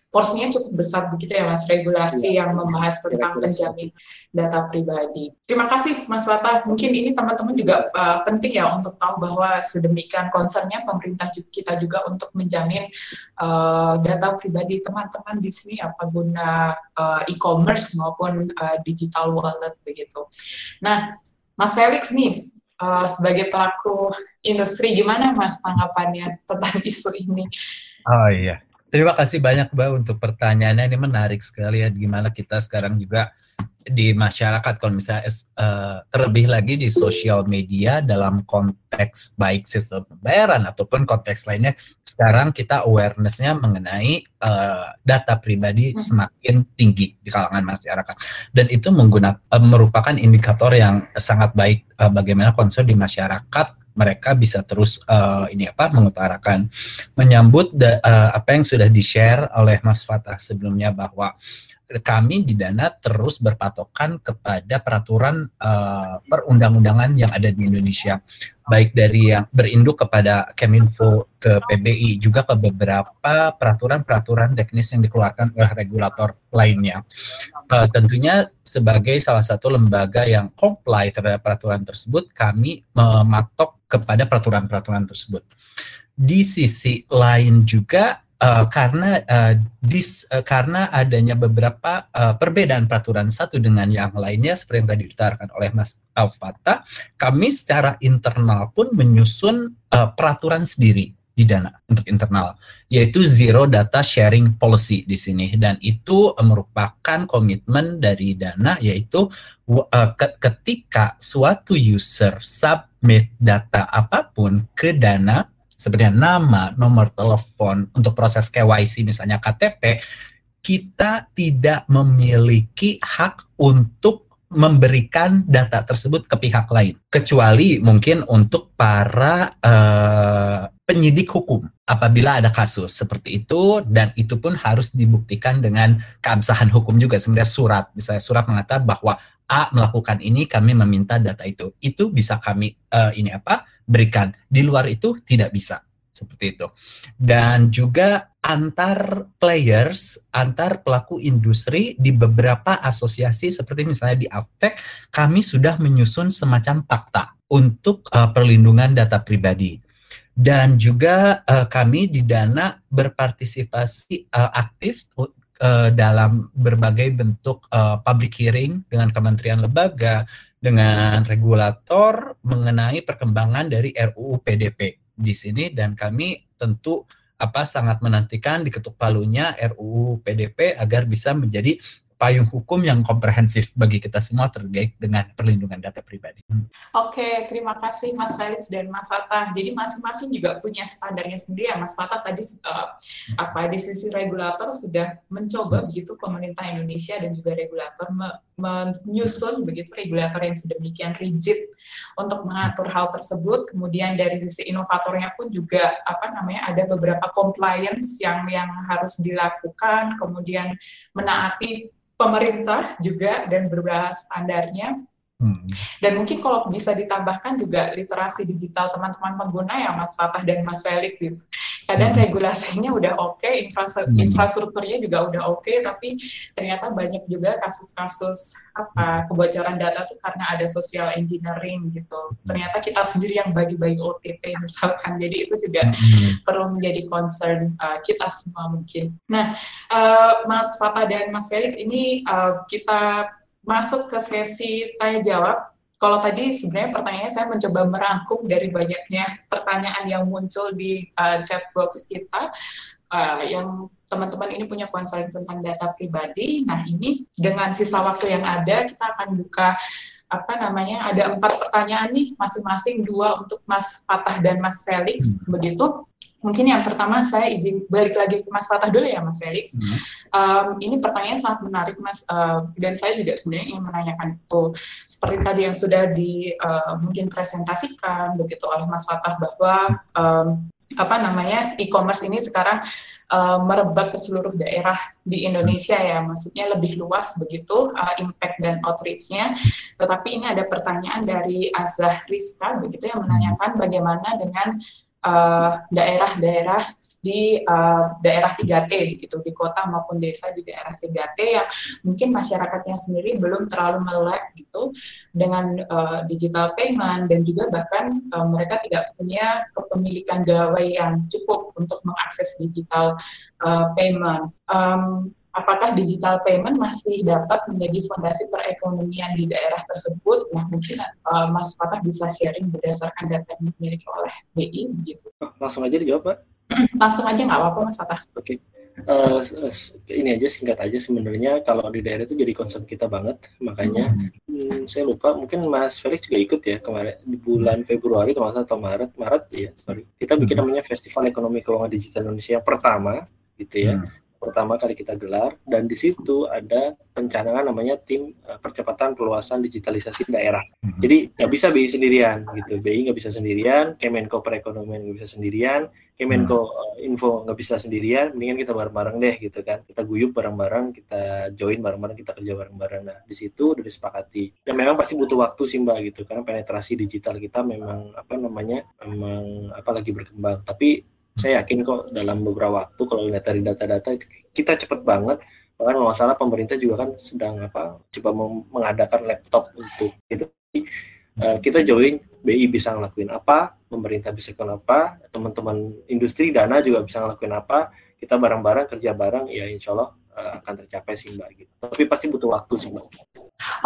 porsinya cukup besar begitu ya Mas regulasi ya. yang membahas tentang ya, penjamin data pribadi. Terima kasih Mas Wata. Mungkin ini teman-teman juga uh, penting ya untuk tahu bahwa sedemikian concernnya pemerintah kita juga untuk menjamin uh, data pribadi teman-teman di sini apa guna uh, e-commerce maupun uh, digital wallet begitu. Nah, Mas Felix nih uh, sebagai pelaku industri gimana Mas tanggapannya tentang isu ini? Oh iya, Terima kasih banyak Mbak untuk pertanyaannya. Ini menarik sekali ya gimana kita sekarang juga di masyarakat kalau misalnya uh, terlebih lagi di sosial media dalam konteks baik sistem pembayaran ataupun konteks lainnya sekarang kita awarenessnya mengenai uh, data pribadi hmm. semakin tinggi di kalangan masyarakat dan itu menggunakan uh, merupakan indikator yang sangat baik uh, bagaimana concern di masyarakat mereka bisa terus uh, ini apa mengutarakan menyambut da, uh, apa yang sudah di-share oleh Mas Fatah sebelumnya bahwa kami di Dana terus berpatokan kepada peraturan uh, perundang-undangan yang ada di Indonesia, baik dari yang berinduk kepada Keminfo ke PBI juga ke beberapa peraturan-peraturan teknis yang dikeluarkan oleh regulator lainnya. Uh, tentunya sebagai salah satu lembaga yang comply terhadap peraturan tersebut, kami mematok kepada peraturan-peraturan tersebut. Di sisi lain juga uh, karena uh, dis uh, karena adanya beberapa uh, perbedaan peraturan satu dengan yang lainnya seperti yang tadi diutarakan oleh Mas Alfata, kami secara internal pun menyusun uh, peraturan sendiri di dana untuk internal yaitu zero data sharing policy di sini dan itu merupakan komitmen dari dana yaitu ketika suatu user submit data apa pun ke dana sebenarnya nama, nomor telepon untuk proses KYC misalnya KTP, kita tidak memiliki hak untuk memberikan data tersebut ke pihak lain. Kecuali mungkin untuk para uh, penyidik hukum. Apabila ada kasus seperti itu dan itu pun harus dibuktikan dengan keabsahan hukum juga. Sebenarnya surat misalnya surat mengatakan bahwa A melakukan ini kami meminta data itu. Itu bisa kami uh, ini apa berikan. Di luar itu tidak bisa. Seperti itu. Dan juga antar players antar pelaku industri di beberapa asosiasi seperti misalnya di Aptek kami sudah menyusun semacam fakta untuk uh, perlindungan data pribadi. Dan juga uh, kami di Dana berpartisipasi uh, aktif uh, dalam berbagai bentuk uh, public hearing dengan kementerian lembaga, dengan regulator mengenai perkembangan dari RUU PDP di sini. Dan kami tentu apa sangat menantikan diketuk palunya RUU PDP agar bisa menjadi payung hukum yang komprehensif bagi kita semua terkait dengan perlindungan data pribadi. Oke, terima kasih Mas Felix dan Mas Fatah. Jadi masing-masing juga punya standarnya sendiri ya. Mas Fatah tadi uh, apa di sisi regulator sudah mencoba begitu pemerintah Indonesia dan juga regulator me menyusun begitu regulator yang sedemikian rigid untuk mengatur hal tersebut. Kemudian dari sisi inovatornya pun juga apa namanya ada beberapa compliance yang yang harus dilakukan, kemudian menaati pemerintah juga dan beberapa standarnya. Hmm. Dan mungkin kalau bisa ditambahkan juga literasi digital teman-teman pengguna ya Mas Fatah dan Mas Felix gitu kadang hmm. regulasinya udah oke, okay, infrastruktur, hmm. infrastrukturnya juga udah oke, okay, tapi ternyata banyak juga kasus-kasus apa kebocoran data tuh karena ada social engineering gitu. Ternyata kita sendiri yang bagi-bagi OTP misalkan, jadi itu juga hmm. perlu menjadi concern uh, kita semua mungkin. Nah, uh, Mas Fatah dan Mas Felix ini uh, kita masuk ke sesi tanya jawab kalau tadi sebenarnya pertanyaannya saya mencoba merangkum dari banyaknya pertanyaan yang muncul di uh, chat box kita uh, yang teman-teman ini punya concern tentang data pribadi. Nah ini dengan sisa waktu yang ada kita akan buka apa namanya ada empat pertanyaan nih masing-masing dua untuk Mas Fatah dan Mas Felix hmm. begitu Mungkin yang pertama saya izin balik lagi ke Mas Fatah dulu ya Mas Felix. Hmm. Um, ini pertanyaan sangat menarik Mas uh, dan saya juga sebenarnya ingin menanyakan itu seperti tadi yang sudah di uh, mungkin presentasikan begitu oleh Mas Fatah bahwa um, apa namanya e-commerce ini sekarang uh, merebak ke seluruh daerah di Indonesia ya, maksudnya lebih luas begitu uh, impact dan outreach-nya. Tetapi ini ada pertanyaan dari Azah Rizka begitu yang menanyakan bagaimana dengan daerah-daerah uh, di uh, daerah 3T gitu di kota maupun desa di daerah 3T yang mungkin masyarakatnya sendiri belum terlalu melek gitu dengan uh, digital payment dan juga bahkan uh, mereka tidak punya kepemilikan gawai yang cukup untuk mengakses digital uh, payment. Um, apakah digital payment masih dapat menjadi fondasi perekonomian di daerah tersebut? Nah, mungkin uh, Mas Fatah bisa sharing berdasarkan data yang dimiliki oleh BI begitu. Oh, langsung aja dijawab, Pak. langsung aja nggak apa-apa, Mas Fatah. Oke. Okay. Uh, eh, ini aja singkat aja sebenarnya kalau di daerah itu jadi concern kita banget makanya hmm. Hmm, saya lupa mungkin Mas Felix juga ikut ya kemarin di bulan Februari atau atau Maret Maret ya sorry kita bikin hmm. namanya Festival Ekonomi Keuangan Digital Indonesia yang pertama gitu ya hmm pertama kali kita gelar dan di situ ada pencanangan namanya tim uh, percepatan perluasan digitalisasi daerah. Hmm. Jadi nggak bisa BI sendirian gitu, BI nggak bisa sendirian, Kemenko Perekonomian nggak bisa sendirian, Kemenko hmm. Info nggak bisa sendirian, mendingan kita bareng-bareng deh gitu kan. Kita guyup bareng-bareng, kita join bareng-bareng, kita kerja bareng-bareng. Nah di situ udah disepakati. Dan memang pasti butuh waktu sih mbak gitu, karena penetrasi digital kita memang apa namanya, memang apa lagi berkembang. Tapi saya yakin kok dalam beberapa waktu kalau lihat dari data-data kita cepat banget. Bahkan masalah pemerintah juga kan sedang apa coba mengadakan laptop untuk itu. Uh, kita join BI bisa ngelakuin apa pemerintah bisa ngelakuin apa teman-teman industri dana juga bisa ngelakuin apa. Kita bareng-bareng kerja bareng ya insya Allah uh, akan tercapai sih mbak gitu. Tapi pasti butuh waktu sih mbak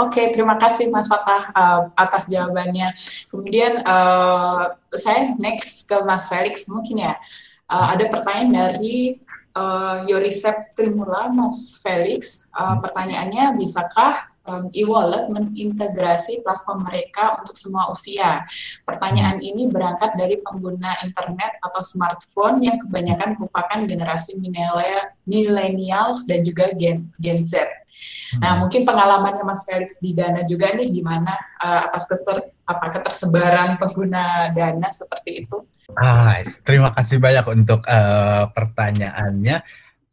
Oke, okay, terima kasih Mas Fatah uh, atas jawabannya. Kemudian uh, saya next ke Mas Felix mungkin ya. Uh, ada pertanyaan dari uh, Yorisep Trimula, Mas Felix. Uh, pertanyaannya, bisakah um, e-wallet mengintegrasi platform mereka untuk semua usia. Pertanyaan hmm. ini berangkat dari pengguna internet atau smartphone yang kebanyakan merupakan generasi millennials dan juga Gen, Gen Z. Nah, hmm. mungkin pengalamannya Mas Felix di Dana juga nih gimana uh, atas keter, apa ketersebaran pengguna Dana seperti itu? Ah, terima kasih banyak untuk uh, pertanyaannya.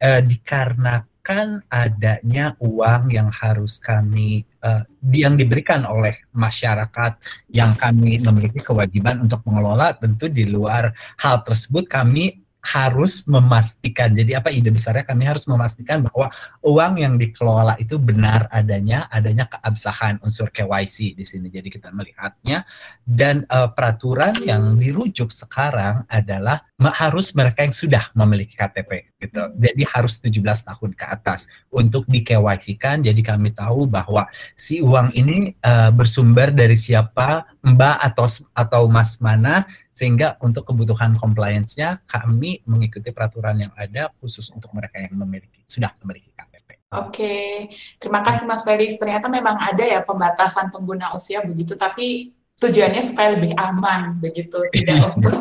Uh, dikarenakan adanya uang yang harus kami uh, yang diberikan oleh masyarakat yang kami memiliki kewajiban untuk mengelola tentu di luar hal tersebut kami harus memastikan. Jadi apa ide besarnya kami harus memastikan bahwa uang yang dikelola itu benar adanya, adanya keabsahan unsur KYC di sini. Jadi kita melihatnya dan uh, peraturan yang dirujuk sekarang adalah harus mereka yang sudah memiliki KTP gitu. Jadi harus 17 tahun ke atas untuk di KYC kan. Jadi kami tahu bahwa si uang ini uh, bersumber dari siapa, Mbak atau atau Mas mana sehingga untuk kebutuhan compliance-nya kami mengikuti peraturan yang ada khusus untuk mereka yang memiliki sudah memiliki KTP. Oke, terima kasih Mas Felix. Ternyata memang ada ya pembatasan pengguna usia begitu, tapi tujuannya supaya lebih aman begitu, tidak untuk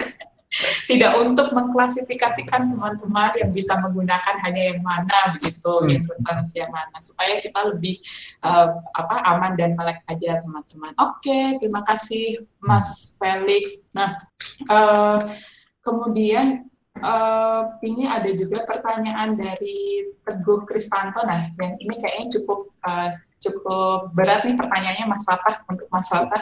tidak untuk mengklasifikasikan teman-teman yang bisa menggunakan hanya yang mana begitu hmm. yang rentan yang mana supaya kita lebih uh, apa aman dan melek aja teman-teman. Oke, okay, terima kasih Mas Felix. Nah, uh, kemudian uh, ini ada juga pertanyaan dari Teguh Kristanto. Nah, dan ini kayaknya cukup uh, cukup berat nih pertanyaannya Mas Fatah untuk Mas Fatah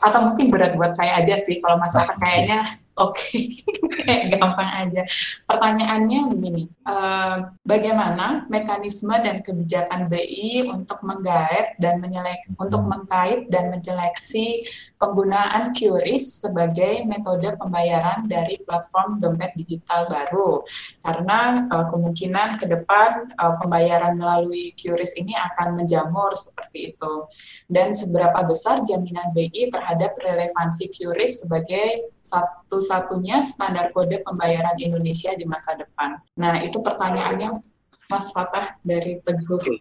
atau mungkin berat buat saya aja sih kalau masalah kayaknya oke. Okay. gampang aja. Pertanyaannya begini uh, bagaimana mekanisme dan kebijakan BI untuk menggait dan menyelek untuk mengkait dan menyeleksi penggunaan QRIS sebagai metode pembayaran dari platform dompet digital baru? Karena uh, kemungkinan ke depan uh, pembayaran melalui QRIS ini akan menjamur seperti itu. Dan seberapa besar jaminan BI terhadap relevansi QRIS sebagai satu-satunya standar kode pembayaran Indonesia di masa depan. Nah, itu pertanyaannya Mas Fatah dari Teguh.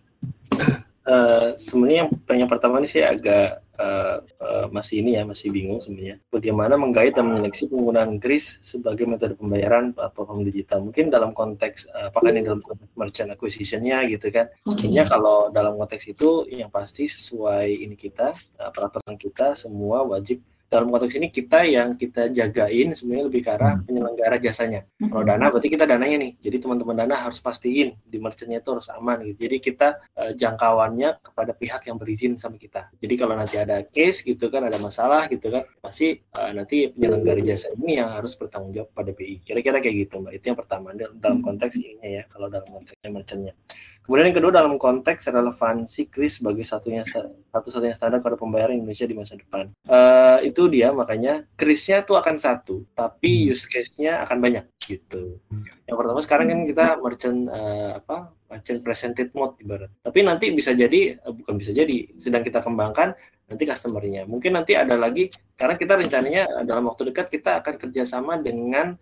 Uh, sebenarnya yang pertanyaan pertama ini saya agak uh, uh, masih ini ya masih bingung sebenarnya. Bagaimana menggait dan menyeleksi penggunaan kris sebagai metode pembayaran platform digital? Mungkin dalam konteks uh, apakah ini dalam konteks merchant acquisitionnya gitu kan? Mungkinnya kalau dalam konteks itu yang pasti sesuai ini kita uh, peraturan kita semua wajib dalam konteks ini kita yang kita jagain sebenarnya lebih ke arah hmm. penyelenggara jasanya. Hmm. Kalau dana berarti kita dananya nih. Jadi teman-teman dana harus pastiin di merchantnya itu harus aman gitu. Jadi kita uh, jangkauannya kepada pihak yang berizin sama kita. Jadi kalau nanti ada case gitu kan ada masalah gitu kan pasti uh, nanti penyelenggara jasa ini yang harus bertanggung jawab pada BI. Kira-kira kayak gitu mbak. Itu yang pertama dalam konteks ini ya kalau dalam konteks merchantnya. Kemudian yang kedua dalam konteks relevansi kris sebagai satunya satu-satunya standar pada pembayaran Indonesia di masa depan. Uh, itu dia makanya krisnya tuh akan satu, tapi hmm. use case-nya akan banyak gitu. Yang pertama sekarang kan kita merchant uh, apa merchant presented mode ibarat. Tapi nanti bisa jadi uh, bukan bisa jadi sedang kita kembangkan nanti customernya. Mungkin nanti ada lagi karena kita rencananya dalam waktu dekat kita akan kerjasama dengan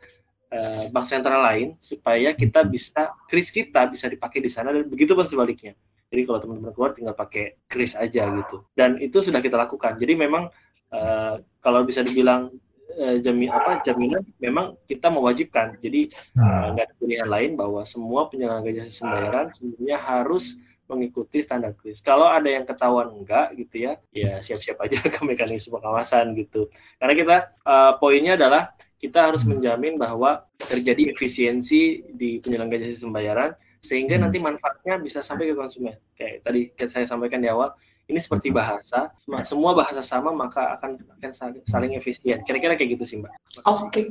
uh, bank sentral lain supaya kita bisa kris kita bisa dipakai di sana dan begitu pun sebaliknya. Jadi kalau teman-teman keluar tinggal pakai kris aja gitu. Dan itu sudah kita lakukan. Jadi memang uh, kalau bisa dibilang uh, jamin apa jaminan memang kita mewajibkan. Jadi hmm. nggak uh, ada pilihan lain bahwa semua penyelenggara jasa pembayaran sebenarnya harus mengikuti standar kris. Kalau ada yang ketahuan enggak gitu ya, ya siap-siap aja ke mekanisme pengawasan gitu. Karena kita uh, poinnya adalah kita harus hmm. menjamin bahwa terjadi efisiensi di penyelenggara jasa pembayaran sehingga hmm. nanti manfaatnya bisa sampai ke konsumen. Kayak tadi saya sampaikan di awal, ini seperti hmm. bahasa, semua bahasa sama maka akan akan saling efisien. Kira-kira kayak gitu sih, Mbak. Oke. Okay.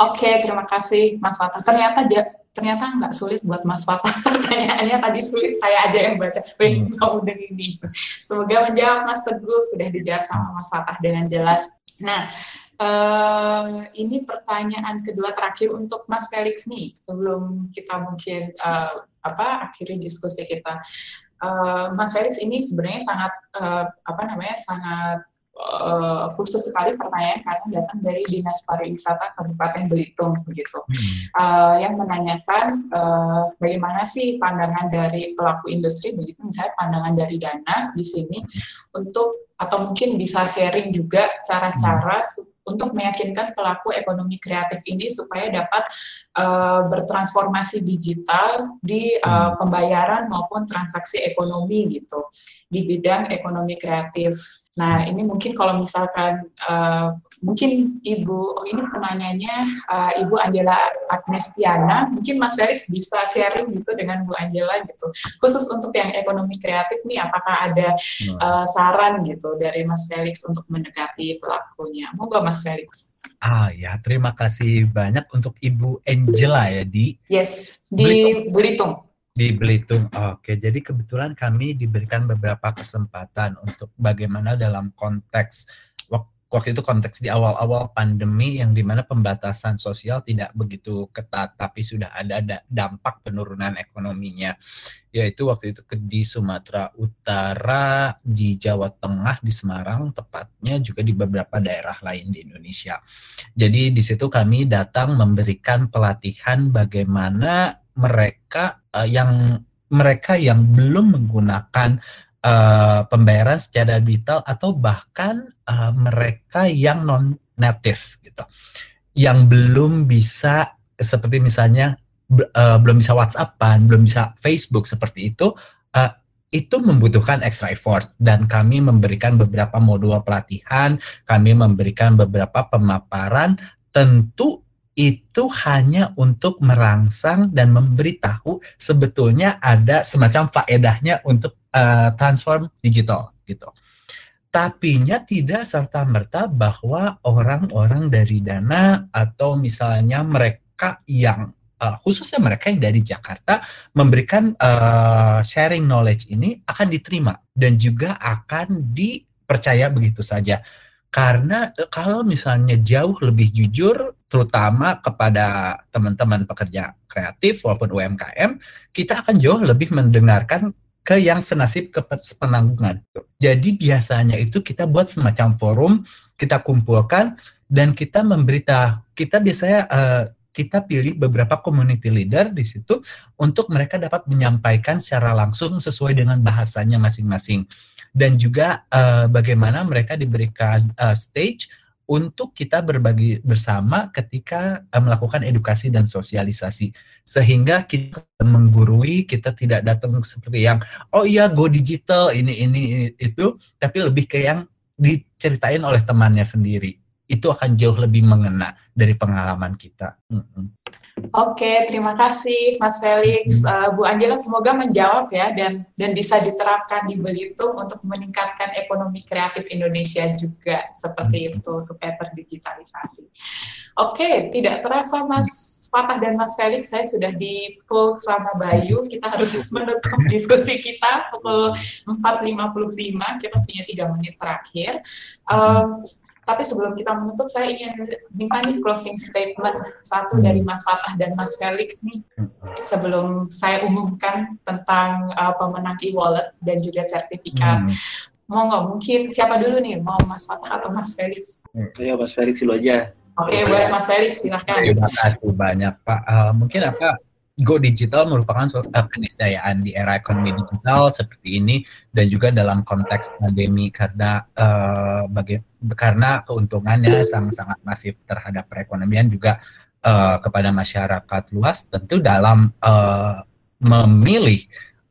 Oke, okay, terima kasih Mas Wata. Ternyata dia ternyata nggak sulit buat Mas Wata. Pertanyaannya tadi sulit, saya aja yang baca. Wih, udah ini. Semoga menjawab Mas Teguh, sudah dijawab sama Mas Wata dengan jelas. Nah, Uh, ini pertanyaan kedua terakhir untuk Mas Felix nih sebelum kita mungkin uh, apa akhiri diskusi kita. Uh, Mas Felix ini sebenarnya sangat uh, apa namanya sangat uh, khusus sekali pertanyaan karena datang dari Dinas Pariwisata Kabupaten Belitung begitu, hmm. uh, yang menanyakan uh, bagaimana sih pandangan dari pelaku industri begitu, misalnya pandangan dari Dana di sini untuk atau mungkin bisa sharing juga cara-cara hmm untuk meyakinkan pelaku ekonomi kreatif ini supaya dapat uh, bertransformasi digital di uh, pembayaran maupun transaksi ekonomi gitu di bidang ekonomi kreatif. Nah, ini mungkin kalau misalkan uh, mungkin Ibu, oh ini penanyanya uh, Ibu Angela Agnestiana, mungkin Mas Felix bisa sharing gitu dengan Bu Angela gitu. Khusus untuk yang ekonomi kreatif nih, apakah ada uh, saran gitu dari Mas Felix untuk mendekati pelakunya? Moga Mas Felix. Ah ya, terima kasih banyak untuk Ibu Angela ya di. Yes, di Belitung. Di Belitung. Oke, jadi kebetulan kami diberikan beberapa kesempatan untuk bagaimana dalam konteks waktu itu konteks di awal-awal pandemi yang di mana pembatasan sosial tidak begitu ketat tapi sudah ada dampak penurunan ekonominya. Yaitu waktu itu di Sumatera Utara di Jawa Tengah di Semarang tepatnya juga di beberapa daerah lain di Indonesia. Jadi di situ kami datang memberikan pelatihan bagaimana mereka uh, yang mereka yang belum menggunakan uh, pembayaran secara digital atau bahkan uh, mereka yang non native gitu, yang belum bisa seperti misalnya uh, belum bisa WhatsAppan, belum bisa Facebook seperti itu. Uh, itu membutuhkan extra effort dan kami memberikan beberapa modul pelatihan, kami memberikan beberapa pemaparan tentu itu hanya untuk merangsang dan memberitahu sebetulnya ada semacam faedahnya untuk uh, transform digital gitu. Tapinya tidak serta merta bahwa orang-orang dari Dana atau misalnya mereka yang uh, khususnya mereka yang dari Jakarta memberikan uh, sharing knowledge ini akan diterima dan juga akan dipercaya begitu saja karena kalau misalnya jauh lebih jujur, terutama kepada teman-teman pekerja kreatif walaupun UMKM, kita akan jauh lebih mendengarkan ke yang senasib ke penanggungan. Jadi biasanya itu kita buat semacam forum, kita kumpulkan dan kita memberita. Kita biasanya uh, kita pilih beberapa community leader di situ untuk mereka dapat menyampaikan secara langsung sesuai dengan bahasanya masing-masing dan juga uh, bagaimana mereka diberikan uh, stage untuk kita berbagi bersama ketika uh, melakukan edukasi dan sosialisasi sehingga kita menggurui kita tidak datang seperti yang oh iya go digital ini ini itu tapi lebih ke yang diceritain oleh temannya sendiri itu akan jauh lebih mengena dari pengalaman kita. Mm. Oke, terima kasih Mas Felix, uh, Bu Angela. Semoga menjawab ya dan dan bisa diterapkan di Belitung untuk meningkatkan ekonomi kreatif Indonesia juga seperti itu supaya terdigitalisasi. Oke, tidak terasa Mas Fatah dan Mas Felix, saya sudah di Pulk sama Bayu. Kita harus menutup diskusi kita pukul 4.55. Kita punya tiga menit terakhir. Um, tapi sebelum kita menutup, saya ingin minta nih closing statement satu dari Mas Fatah dan Mas Felix nih sebelum saya umumkan tentang uh, pemenang e-wallet dan juga sertifikat. Hmm. Mau nggak mungkin siapa dulu nih? Mau Mas Fatah atau Mas Felix? Ya Mas Felix dulu aja. Oke, okay, boleh Mas Felix silahkan. Terima kasih banyak Pak. Uh, mungkin apa go digital merupakan uh, keniscayaan di era ekonomi digital seperti ini dan juga dalam konteks pandemi karena uh, baga karena keuntungannya sangat sangat masif terhadap perekonomian juga uh, kepada masyarakat luas tentu dalam uh, memilih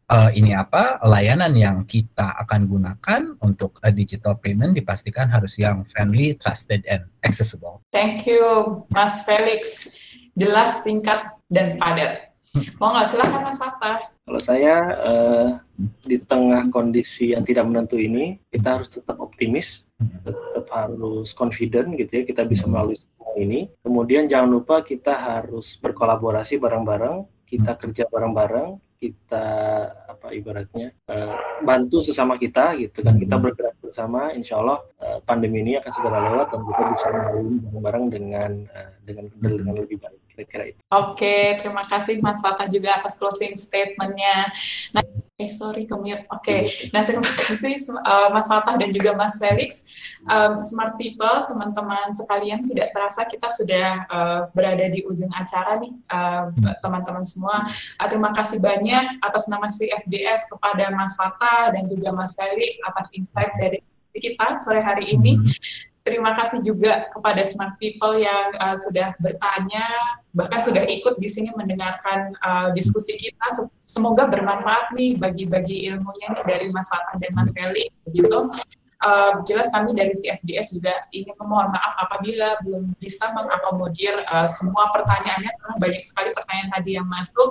uh, ini apa layanan yang kita akan gunakan untuk uh, digital payment dipastikan harus yang friendly, trusted, and accessible. Thank you, Mas Felix. Jelas, singkat, dan padat. Mau nggak silakan Mas Fatah. Kalau saya uh, di tengah kondisi yang tidak menentu ini, kita harus tetap optimis, tetap harus confident gitu ya, kita bisa melalui semua ini. Kemudian jangan lupa kita harus berkolaborasi bareng-bareng, kita kerja bareng-bareng, kita apa ibaratnya uh, bantu sesama kita gitu kan kita bergerak bersama insya Allah uh, pandemi ini akan segera lewat dan kita bisa melalui bareng-bareng dengan uh, dengan dengan lebih baik kira-kira itu. Oke terima kasih Mas Fatah juga atas closing statementnya. Nah eh sorry kemute. Oke okay. nah terima kasih uh, Mas Fatah dan juga Mas Felix. Um, smart people teman-teman sekalian tidak terasa kita sudah uh, berada di ujung acara nih teman-teman uh, semua. Uh, terima kasih banyak atas nama CFDS kepada Mas Fata dan juga Mas Felix atas insight dari kita sore hari ini. Terima kasih juga kepada smart people yang uh, sudah bertanya, bahkan sudah ikut di sini mendengarkan uh, diskusi kita. Semoga bermanfaat nih bagi-bagi ilmunya nih dari Mas Fatah dan Mas Felix, begitu uh, jelas kami dari CFDS juga ingin memohon maaf apabila belum bisa mengakomodir uh, semua pertanyaannya karena banyak sekali pertanyaan tadi yang masuk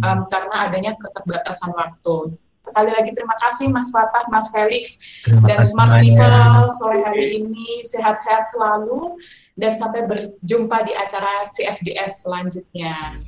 um, karena adanya keterbatasan waktu. Sekali lagi terima kasih Mas Fatah, Mas Felix, terima dan Smart People sore hari ini sehat-sehat selalu dan sampai berjumpa di acara CFDS selanjutnya.